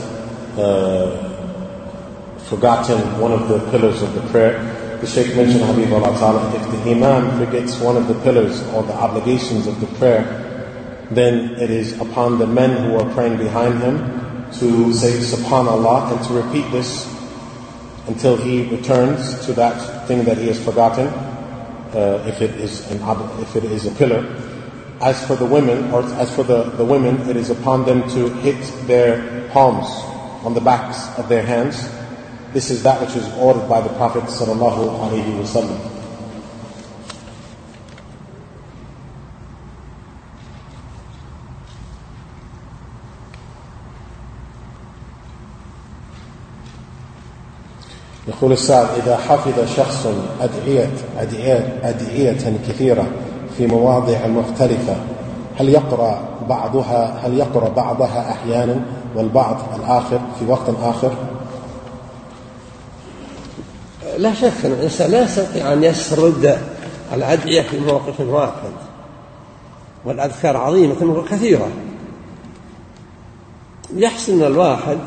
uh, forgotten one of the pillars of the prayer? The Shaykh mentioned, Habib Allah Ta'ala, if the imam forgets one of the pillars or the obligations of the prayer, then it is upon the men who are praying behind him to say Subhanallah and to repeat this until he returns to that thing that he has forgotten uh, if it is an if it is a pillar. As for the women, or as for the, the women, it is upon them to hit their palms on the backs of their hands. This is that which is ordered by the Prophet sallallahu alaihi wasallam. يقول السائل إذا حفظ شخص أدعية, أدعية, أدعية كثيرة في مواضع مختلفة هل يقرأ بعضها هل يقرأ بعضها أحيانا والبعض الآخر في وقت آخر لا شك أن الإنسان لا يستطيع أن يسرد الأدعية في موقف واحد والأذكار عظيمة وكثيرة. يحسن الواحد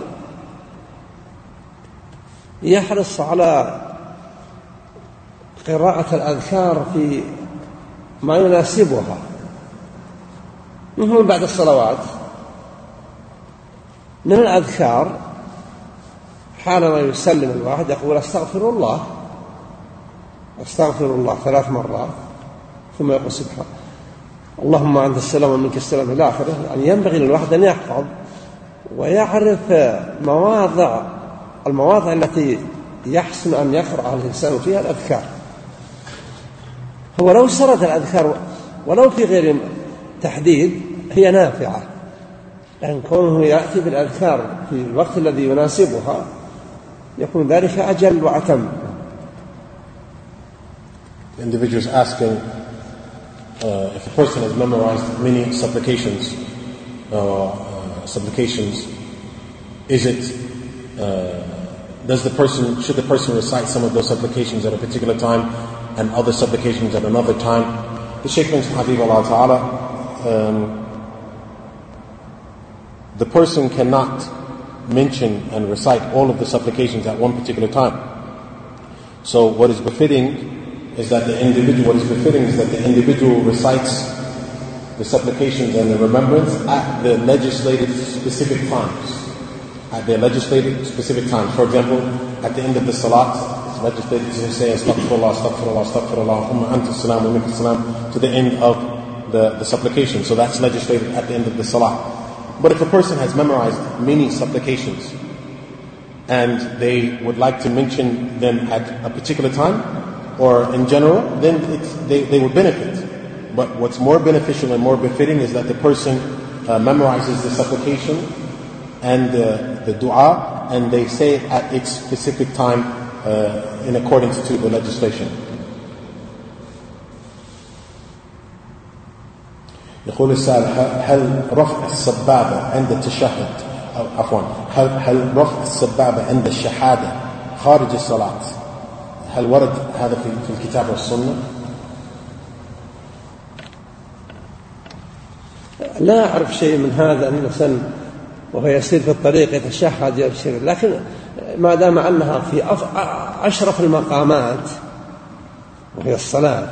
يحرص على قراءة الأذكار في ما يناسبها مثل بعد الصلوات. من الأذكار حالما يسلم الواحد يقول أستغفر الله أستغفر الله ثلاث مرات ثم يقول سبحان اللهم أنت السلام ومنك السلام إلى آخره. يعني ينبغي للواحد أن يحفظ ويعرف مواضع المواضع التي يحسن أن يقرأ الإنسان فيها الأذكار. هو لو سرد الأذكار ولو في غير تحديد هي نافعة. لأن كونه يأتي بالأذكار في الوقت الذي يناسبها يكون ذلك أجل وأتم Individuals asking uh, if a person has memorized many supplications, uh, uh, supplications, is it uh, does the person should the person recite some of those supplications at a particular time and other supplications at another time? The Shaykh mentioned Habib Allah Ta'ala. Um, the person cannot mention and recite all of the supplications at one particular time. So what is befitting is that the individual, what is befitting is that the individual recites the supplications and the remembrance at the legislated specific times. At their legislated specific times. For example, at the end of the salat, it's legislated to say astaghfirullah, astaghfirullah, astaghfirullah, umma anta salam, wa salam, to the end of the, the supplication. So that's legislated at the end of the salat. But if a person has memorized many supplications and they would like to mention them at a particular time or in general, then they, they would benefit. But what's more beneficial and more befitting is that the person uh, memorizes the supplication and the, the dua and they say it at its specific time uh, in accordance to the legislation. يقول السائل هل رفع السبابة عند التشهد أو عفوا هل هل رفع السبابة عند الشهادة خارج الصلاة هل ورد هذا في في الكتاب والسنة؟ لا أعرف شيء من هذا أن وهو يسير في الطريق يتشهد يبشر لكن ما دام أنها في أشرف المقامات وهي الصلاة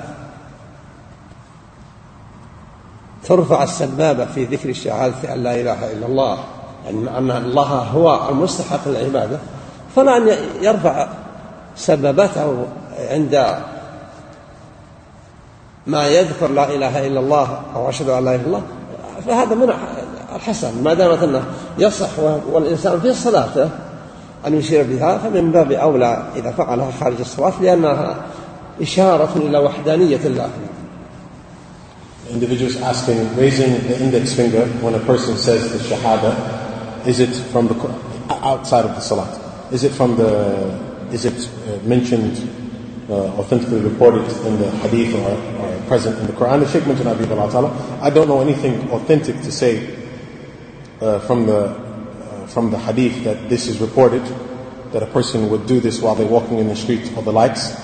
ترفع السبابة في ذكر الشهادة أن لا إله إلا الله يعني أن الله هو المستحق للعبادة فلا أن يرفع سبابته عند ما يذكر لا إله إلا الله أو أشهد أن لا إله إلا الله. فهذا من الحسن ما دامت أنه يصح والإنسان في صلاته أن يشير بها فمن باب أولى إذا فعلها خارج الصلاة لأنها إشارة إلى وحدانية الله. Individuals asking, raising the index finger when a person says the shahada, is it from the outside of the salat? Is it from the? Is it uh, mentioned, uh, authentically reported in the hadith or, or, present in the Quran? The Sheikh mentioned Abi Ta'ala. I don't know anything authentic to say uh, from the uh, from the hadith that this is reported that a person would do this while they're walking in the street or the likes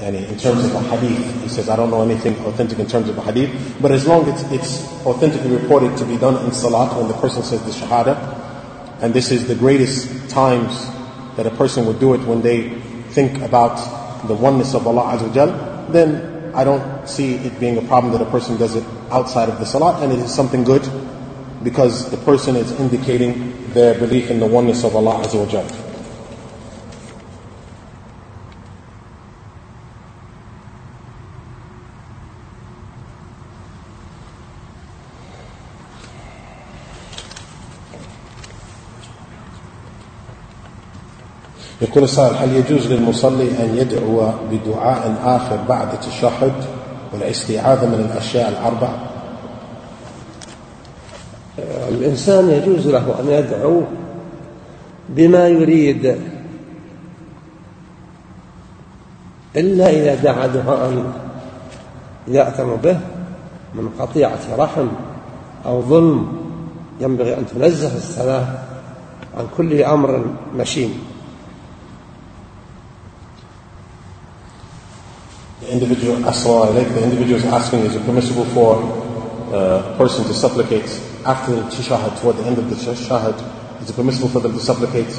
in terms of a hadith. He says, I don't know anything authentic in terms of a hadith, but as long as it's authentically reported to be done in salat when the person says the shahada, and this is the greatest times that a person would do it when they think about the oneness of Allah Azza then I don't see it being a problem that a person does it outside of the salat, and it is something good because the person is indicating their belief in the oneness of Allah Azza يقول السائل هل يجوز للمصلي أن يدعو بدعاء آخر بعد التشهد والاستعاذة من الأشياء الأربع؟ الإنسان يجوز له أن يدعو بما يريد إلا إذا دعا دعاء يأتم به من قطيعة رحم أو ظلم ينبغي أن تنزه الصلاة عن كل أمر مشين. Individual, the individual is asking, is it permissible for a person to supplicate after the tashahud, toward the end of the tashahud, is it permissible for them to supplicate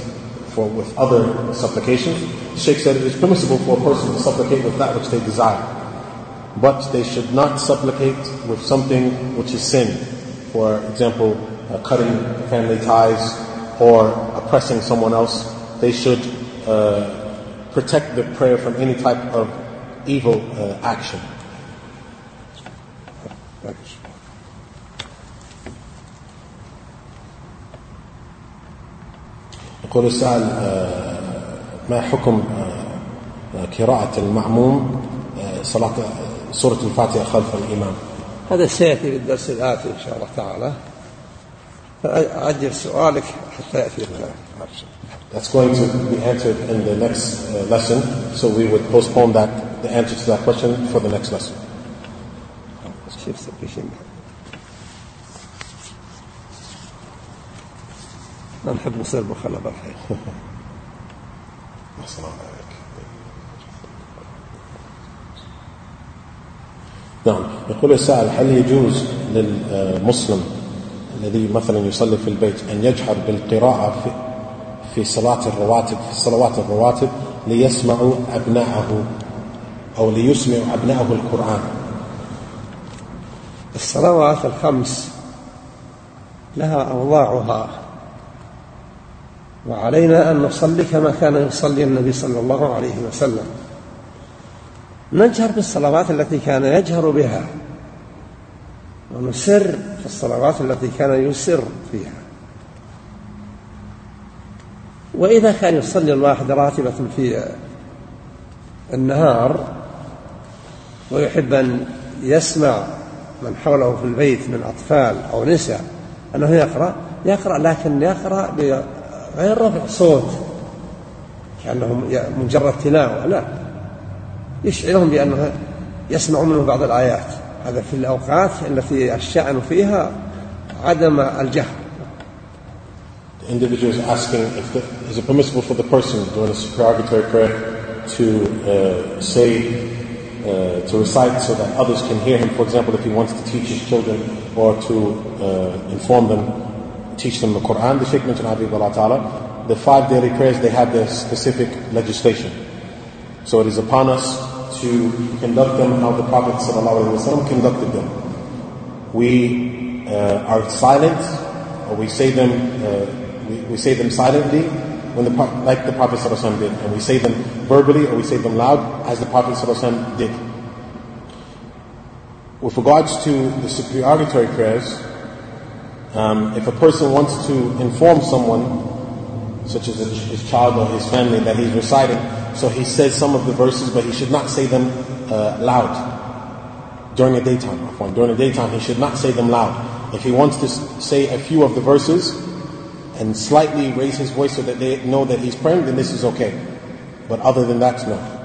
for with other supplications? The Sheikh said it is permissible for a person to supplicate with that which they desire. But they should not supplicate with something which is sin. For example, uh, cutting family ties or oppressing someone else. They should uh, protect the prayer from any type of evil uh, action. يقول السائل ما حكم قراءة المعموم صلاة سورة الفاتحة خلف الإمام؟ هذا سيأتي بالدرس الآتي إن شاء الله تعالى. فأجل سؤالك حتى يأتي That's going to be answered in the next uh, lesson, so we would postpone that, the answer to that question for the next lesson. ما نحب نصير مخلبة السلام عليك نعم يقول السائل هل يجوز للمسلم الذي مثلا يصلي في البيت أن يجهر بالقراءة في في صلاة الرواتب في الصلوات الرواتب ليسمعوا أبنائه أو ليسمعوا أبنائه القرآن. الصلوات الخمس لها أوضاعها وعلينا أن نصلي كما كان يصلي النبي صلى الله عليه وسلم. نجهر بالصلوات التي كان يجهر بها ونسر في الصلوات التي كان يسر فيها. وإذا كان يصلي الواحد راتبة في النهار ويحب أن يسمع من حوله في البيت من أطفال أو نساء أنه يقرأ يقرأ لكن يقرأ غير رفع صوت كأنه مجرد تلاوة لا. يشعرهم بأنه يسمع منه بعض الآيات. هذا في الأوقات التي الشأن فيها عدم الجهر. The individual is asking if the, is it permissible for the person during a supererogatory prayer to uh, say, uh, to recite so that others can hear him. For example, if he wants to teach his children or to uh, inform them teach them the Quran. The Sheikh mentioned Habib Ta'ala. The five daily prayers, they have their specific legislation. So it is upon us to conduct them how the Prophet ﷺ conducted them. We uh, are silent, or we say them, uh, we, we, say them silently, when the, like the Prophet ﷺ did, and we say them verbally or we say them loud, as the Prophet ﷺ did. With regards to the supererogatory prayers, um, if a person wants to inform someone, such as his child or his family, that he's reciting, so he says some of the verses, but he should not say them uh, loud during the daytime. During the daytime, he should not say them loud. If he wants to say a few of the verses and slightly raise his voice so that they know that he's praying, then this is okay. But other than that, no.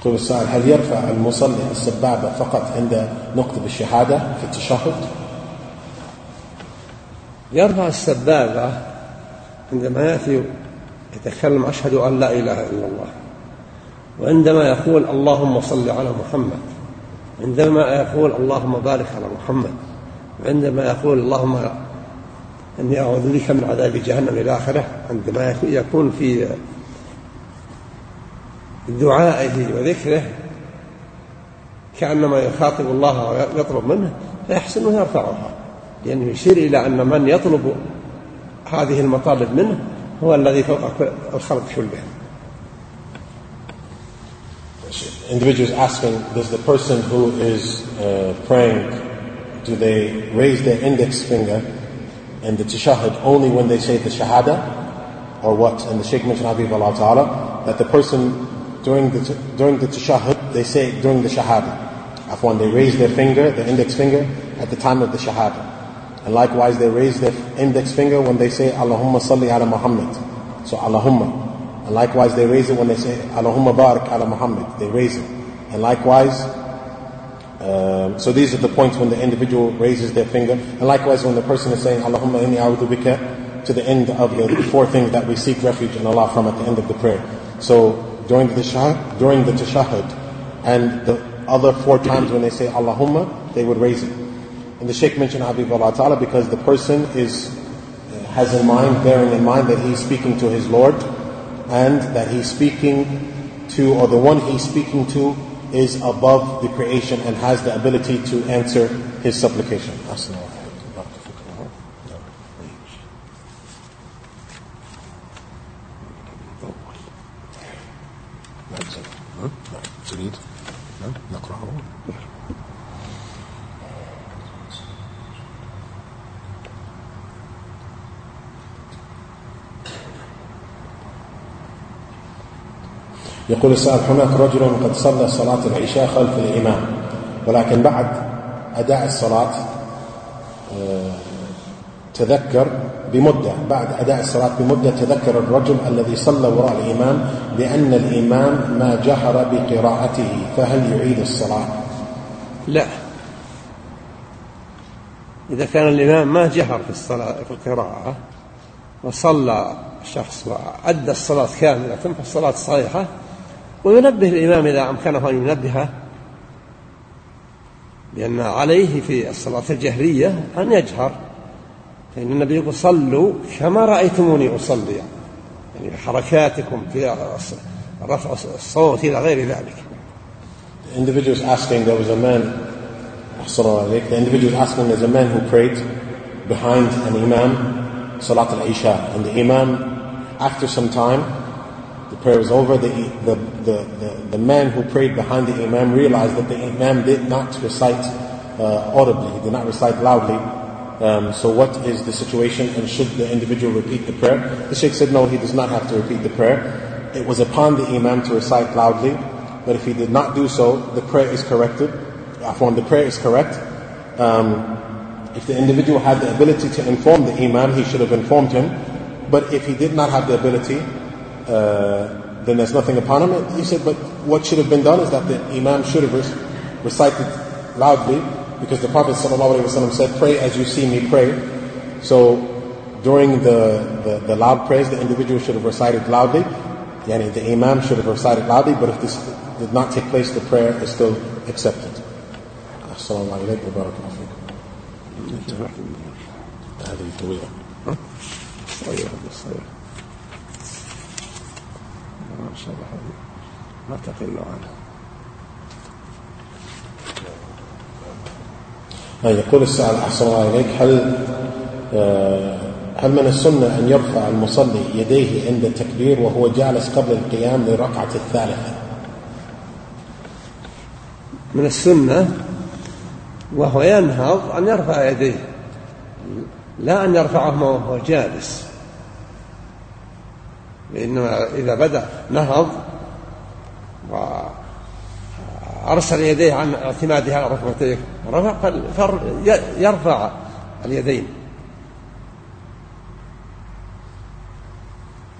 يقول السائل هل يرفع المصلي السبابة فقط عند نقطة الشهادة في التشهد؟ يرفع السبابة عندما يأتي يتكلم أشهد أن لا إله إلا الله وعندما يقول اللهم صل على محمد عندما يقول اللهم بارك على محمد وعندما يقول اللهم إني أعوذ بك من عذاب جهنم إلى آخره عندما يكون في دعائه وذكره كأنما يخاطب الله ويطلب منه فيحسن أن يرفعها. لأنه يشير إلى أن من يطلب هذه المطالب منه هو الذي فوق الخلق كلهم Individuals asking, does the person who is uh, praying, do they raise their index finger in the tashahud only when they say the shahada? Or what? And the Shaykh mentioned, Habib Allah Ta'ala, that the person during the, during the tashahud, they say during the shahada. Afwan, they raise their finger, their index finger, at the time of the shahada. And likewise, they raise their index finger when they say Allahumma salli ala Muhammad. So Allahumma. And likewise, they raise it when they say, Allahumma barak ala Muhammad. They raise it. And likewise, um, so these are the points when the individual raises their finger. And likewise, when the person is saying, Allahumma inni a'udhu bika, to the end of the four things that we seek refuge in Allah from at the end of the prayer. So during the tashahud, during the tashahud, and the other four times when they say Allahumma, they would raise it. And the Shaykh mentioned Habib Allah Ta'ala because the person is has in mind, bearing in mind that he's speaking to his Lord and that he's speaking to, or the one he's speaking to is above the creation and has the ability to answer his supplication. يقول السائل هناك رجل قد صلى صلاة العشاء خلف الإمام ولكن بعد أداء الصلاة آه، تذكر بمدة بعد أداء الصلاة بمدة تذكر الرجل الذي صلى وراء الإمام بأن الإمام ما جهر بقراءته فهل يعيد الصلاة؟ لا إذا كان الإمام ما جهر في الصلاة في القراءة وصلى الشخص وأدى الصلاة كاملة فالصلاة صحيحة وينبه الإمام إذا أمكنه أن ينبهه لأن عليه في الصلاة الجهرية أن يجهر فإن النبي يقول صلوا كما رأيتموني أصلي يعني حركاتكم في رفع الصوت إلى غير ذلك The individual is asking, there was a man, the individual is asking, there's a man who prayed behind an imam, Salat al-Isha, and the imam, after some time, prayer was over, the, the, the, the, the man who prayed behind the imam realized that the imam did not recite uh, audibly, he did not recite loudly. Um, so what is the situation and should the individual repeat the prayer? The Sheikh said no, he does not have to repeat the prayer. It was upon the imam to recite loudly, but if he did not do so, the prayer is corrected. Afwan, the prayer is correct. Um, if the individual had the ability to inform the imam, he should have informed him. But if he did not have the ability, uh, then there's nothing upon him. He said, but what should have been done is that the Imam should have recited loudly because the Prophet ﷺ said, pray as you see me pray. So during the, the, the, loud prayers, the individual should have recited loudly. Yani the Imam should have recited loudly, but if this did not take place, the prayer is still accepted. Assalamu alaikum wa ما شاء الله ما تقل عنه يقول السائل أحسن الله إليك هل آه، هل من السنة أن يرفع المصلي يديه عند التكبير وهو جالس قبل القيام للركعة الثالثة؟ من السنة وهو ينهض أن يرفع يديه لا أن يرفعهما وهو جالس. لأنه إذا بدأ نهض وأرسل يديه عن اعتماده على ركبتيه رفع يرفع اليدين.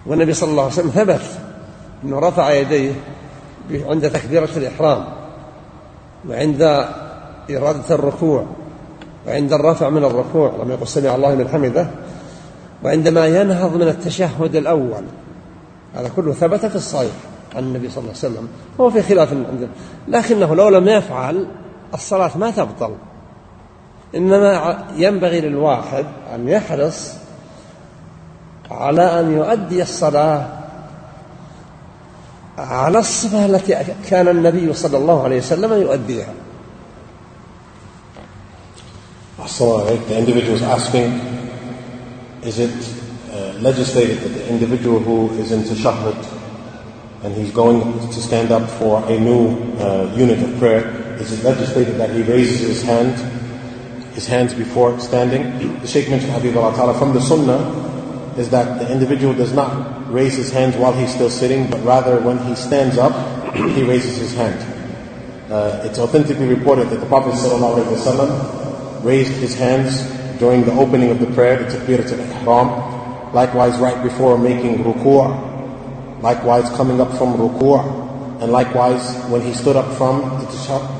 والنبي صلى الله عليه وسلم ثبت أنه رفع يديه عند تكبيرة الإحرام وعند إرادة الركوع وعند الرفع من الركوع لما يقول سمع الله من حمده وعندما ينهض من التشهد الأول هذا كله ثبت في الصحيح عن النبي صلى الله عليه وسلم هو في خلاف عندنا لكنه لو لم يفعل الصلاة ما تبطل إنما ينبغي للواحد أن يحرص على أن يؤدي الصلاة على الصفة التي كان النبي صلى الله عليه وسلم يؤديها Assalamu alaikum. The individual is asking, is it legislated that the individual who is in tashahhud and he's going to stand up for a new uh, unit of prayer, is it legislated that he raises his hand, his hands before standing? The Shaykh mentioned Habib Allah Ta'ala from the Sunnah is that the individual does not raise his hands while he's still sitting, but rather when he stands up, he raises his hand. Uh, it's authentically reported that the Prophet ﷺ raised his hands during the opening of the prayer, the takbirat al-ihram, Likewise, right before making ruku' likewise coming up from ruku' and likewise when he stood up from the,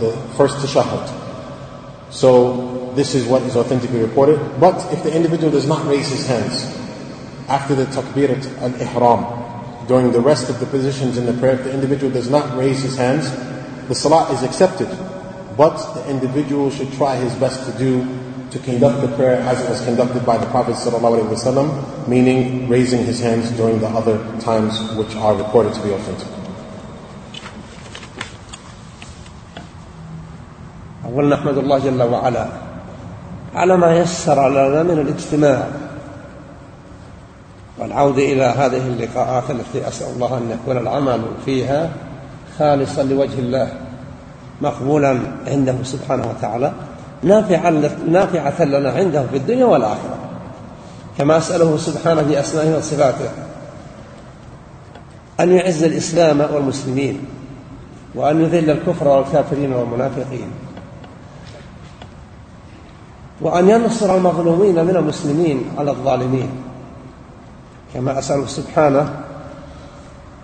the first tashahhud. So this is what is authentically reported. But if the individual does not raise his hands after the takbirat al-ihram, during the rest of the positions in the prayer, if the individual does not raise his hands, the salah is accepted. But the individual should try his best to do to conduct the prayer as it was conducted by the Prophet ﷺ, meaning raising his hands during the other times which are reported to be authentic. أولا نحمد الله جل وعلا على ما يسر لنا من الاجتماع والعودة إلى هذه اللقاءات التي أسأل الله أن يكون العمل فيها خالصا لوجه الله مقبولا عنده سبحانه وتعالى نافعا نافعة لنا عنده في الدنيا والآخرة. كما أسأله سبحانه في أسمائه وصفاته أن يعز الإسلام والمسلمين وأن يذل الكفر والكافرين والمنافقين وأن ينصر المظلومين من المسلمين على الظالمين. كما أسأله سبحانه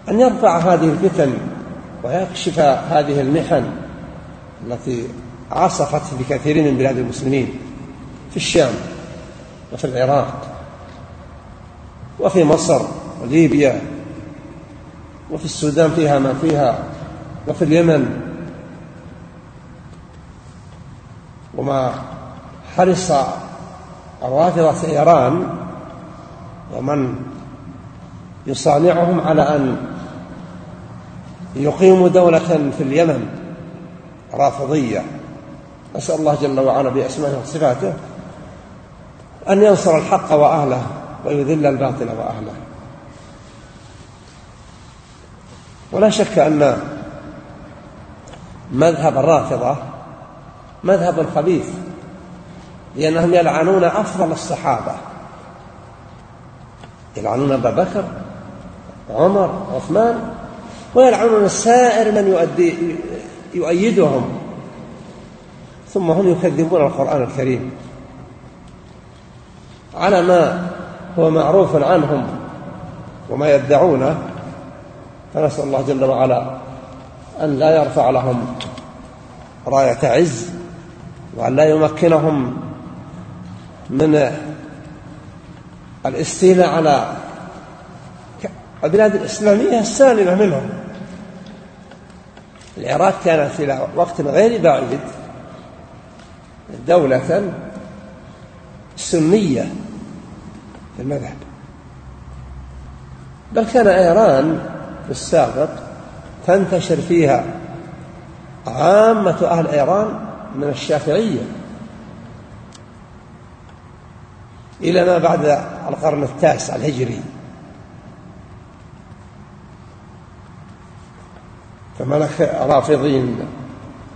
أن يرفع هذه الفتن ويكشف هذه المحن التي عصفت بكثير من بلاد المسلمين في الشام وفي العراق وفي مصر وليبيا وفي السودان فيها ما فيها وفي اليمن وما حرص روافضة إيران ومن يصانعهم على أن يقيموا دولة في اليمن رافضية. أسأل الله جل وعلا بأسمائه وصفاته أن ينصر الحق وأهله ويذل الباطل وأهله. ولا شك أن مذهب الرافضة مذهب خبيث لأنهم يلعنون أفضل الصحابة. يلعنون أبا بكر عمر عثمان ويلعنون سائر من يؤدي يؤيدهم. ثم هم يكذبون القرآن الكريم على ما هو معروف عنهم وما يدعونه فنسأل الله جل وعلا أن لا يرفع لهم راية عز وأن لا يمكنهم من الاستيلاء على البلاد الإسلامية السالمة منهم. العراق كانت إلى وقت غير بعيد. دولة سنية في المذهب. بل كان إيران في السابق تنتشر فيها عامة أهل إيران من الشافعية. إلى ما بعد القرن التاسع الهجري. فملك رافضين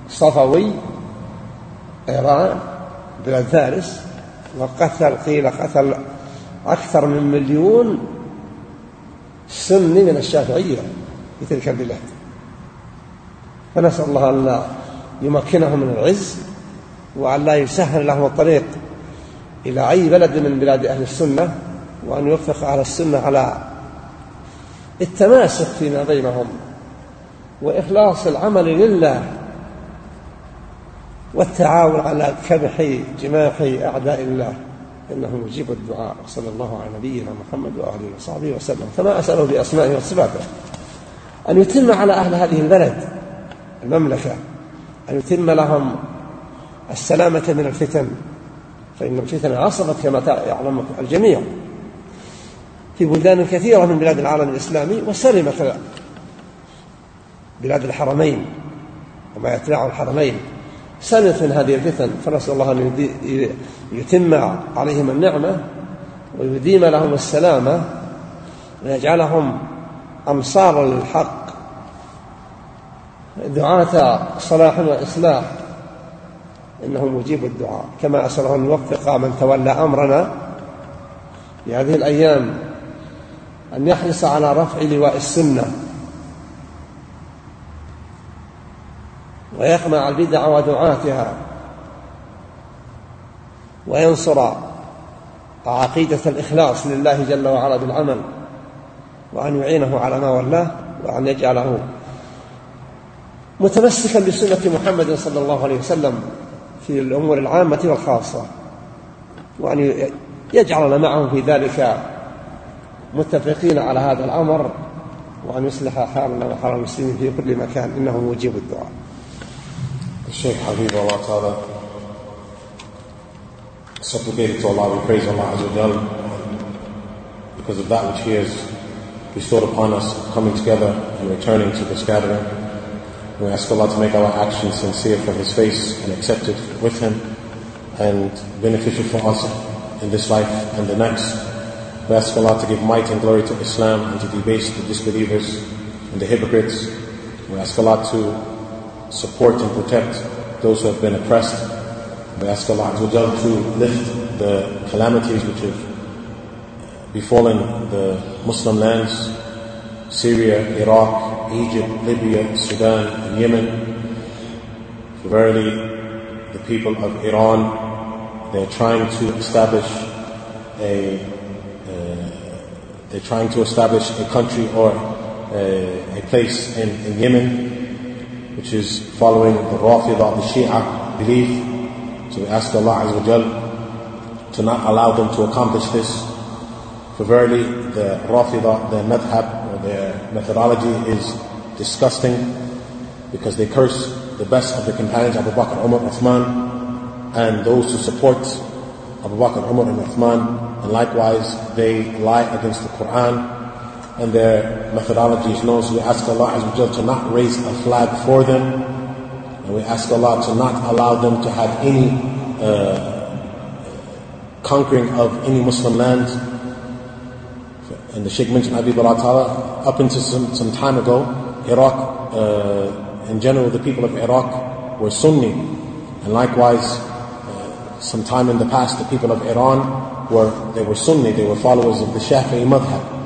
صفوي إيران بلاد فارس وقتل قيل قتل أكثر من مليون سني من الشافعية في تلك البلاد. فنسأل الله أن يمكنهم من العز وأن لا يسهل لهم الطريق إلى أي بلد من بلاد أهل السنة وأن يوفق أهل السنة على التماسك فيما بينهم وإخلاص العمل لله والتعاون على كبح جماح أعداء الله. إنه يجيب الدعاء. صلى الله على نبينا محمد وآله وصحبه وسلم. كما أسأله بأسمائه وصفاته. أن يتم على أهل هذه البلد المملكة أن يتم لهم السلامة من الفتن. فإن الفتن عصفت كما يعلم الجميع. في بلدان كثيرة من بلاد العالم الإسلامي وسلمت بلاد الحرمين وما يتبع الحرمين. من هذه الفتن فنسأل الله أن يتم عليهم النعمة ويديم لهم السلامة ويجعلهم أمصار للحق. دعاة صلاح وإصلاح إنه مجيب الدعاء. كما أسأله أن يوفق من تولى أمرنا في هذه الأيام أن يحرص على رفع لواء السنة. ويقمع البدع ودعاتها وينصر عقيدة الإخلاص لله جل وعلا بالعمل وأن يعينه على ما ولاه وأن يجعله متمسكا بسنة محمد صلى الله عليه وسلم في الأمور العامة والخاصة وأن يجعلنا معه في ذلك متفقين على هذا الأمر وأن يصلح حالنا وحال المسلمين في كل مكان. إنه مجيب الدعاء. Shaykh Habib Allah Ta'ala supplicated to Allah, we praise Allah Azza because of that which He has bestowed upon us, coming together and returning to this gathering. We ask Allah to make our actions sincere for His face and accepted with Him and beneficial for us in this life and the next. We ask Allah to give might and glory to Islam and to debase the disbelievers and the hypocrites. We ask Allah to support and protect those who have been oppressed. We ask Allah to lift the calamities which have befallen the Muslim lands, Syria, Iraq, Egypt, Libya, Sudan, and Yemen. For verily, the people of Iran, they're trying to establish a, uh, they're trying to establish a country or a, a place in, in, Yemen, which is following the Rafidah, the Shia belief. So we ask Allah Azza wa Jal to not allow them to accomplish this. For verily, the Rafidah, the madhab, or their methodology is disgusting because they curse the best of the companions, Abu Bakr, Umar, Uthman, and those who support Abu Bakr, Umar, and Uthman. And likewise, they lie against the Quran and their methodology is known. So we ask Allah Azza to not raise a flag for them and we ask Allah to not allow them to have any uh, conquering of any Muslim lands. And the Sheikh mentioned Habib Allah Ta'ala, up until some, some time ago, Iraq, uh, in general, the people of Iraq were Sunni. And likewise, uh, some time in the past, the people of Iran were, they were Sunni, they were followers of the Shafi'i madhab.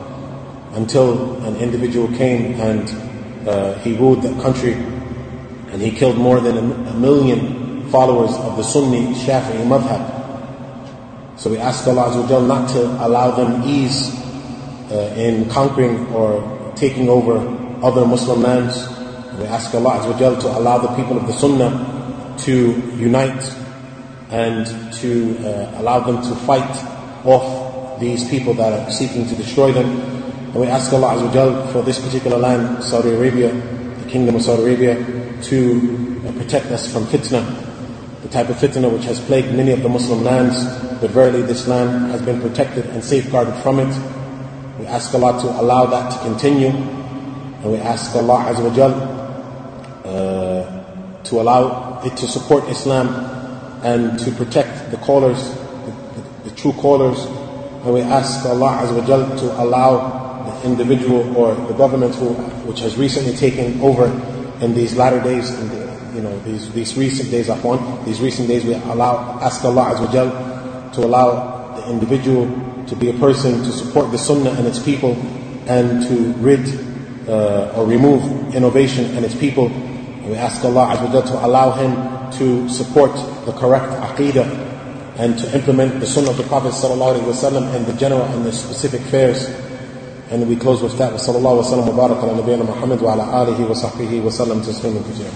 Until an individual came and uh, he ruled the country and he killed more than a million followers of the Sunni Shafi'i madhab. So we ask Allah Azza not to allow them ease uh, in conquering or taking over other Muslim lands. We ask Allah Azza to allow the people of the Sunnah to unite and to uh, allow them to fight off these people that are seeking to destroy them. And we ask Allah Azza for this particular land, Saudi Arabia, the Kingdom of Saudi Arabia, to protect us from fitna, the type of fitna which has plagued many of the Muslim lands, but verily this land has been protected and safeguarded from it. We ask Allah to allow that to continue, and we ask Allah Azza wa uh, to allow it to support Islam and to protect the callers, the, the, the true callers, and we ask Allah Azza wa to allow individual or the government who, which has recently taken over in these latter days, the, you know, these, these recent days upon, these recent days we allow, ask Allah Azza to allow the individual to be a person to support the Sunnah and its people and to rid uh, or remove innovation and its people. And we ask Allah Azza to allow him to support the correct aqidah and to implement the Sunnah of the Prophet ﷺ in the general and the specific fairs. And we close with that. وصلى الله وسلم وبارك على نبينا محمد وعلى آله وصحبه وسلم تسليما كثيرا.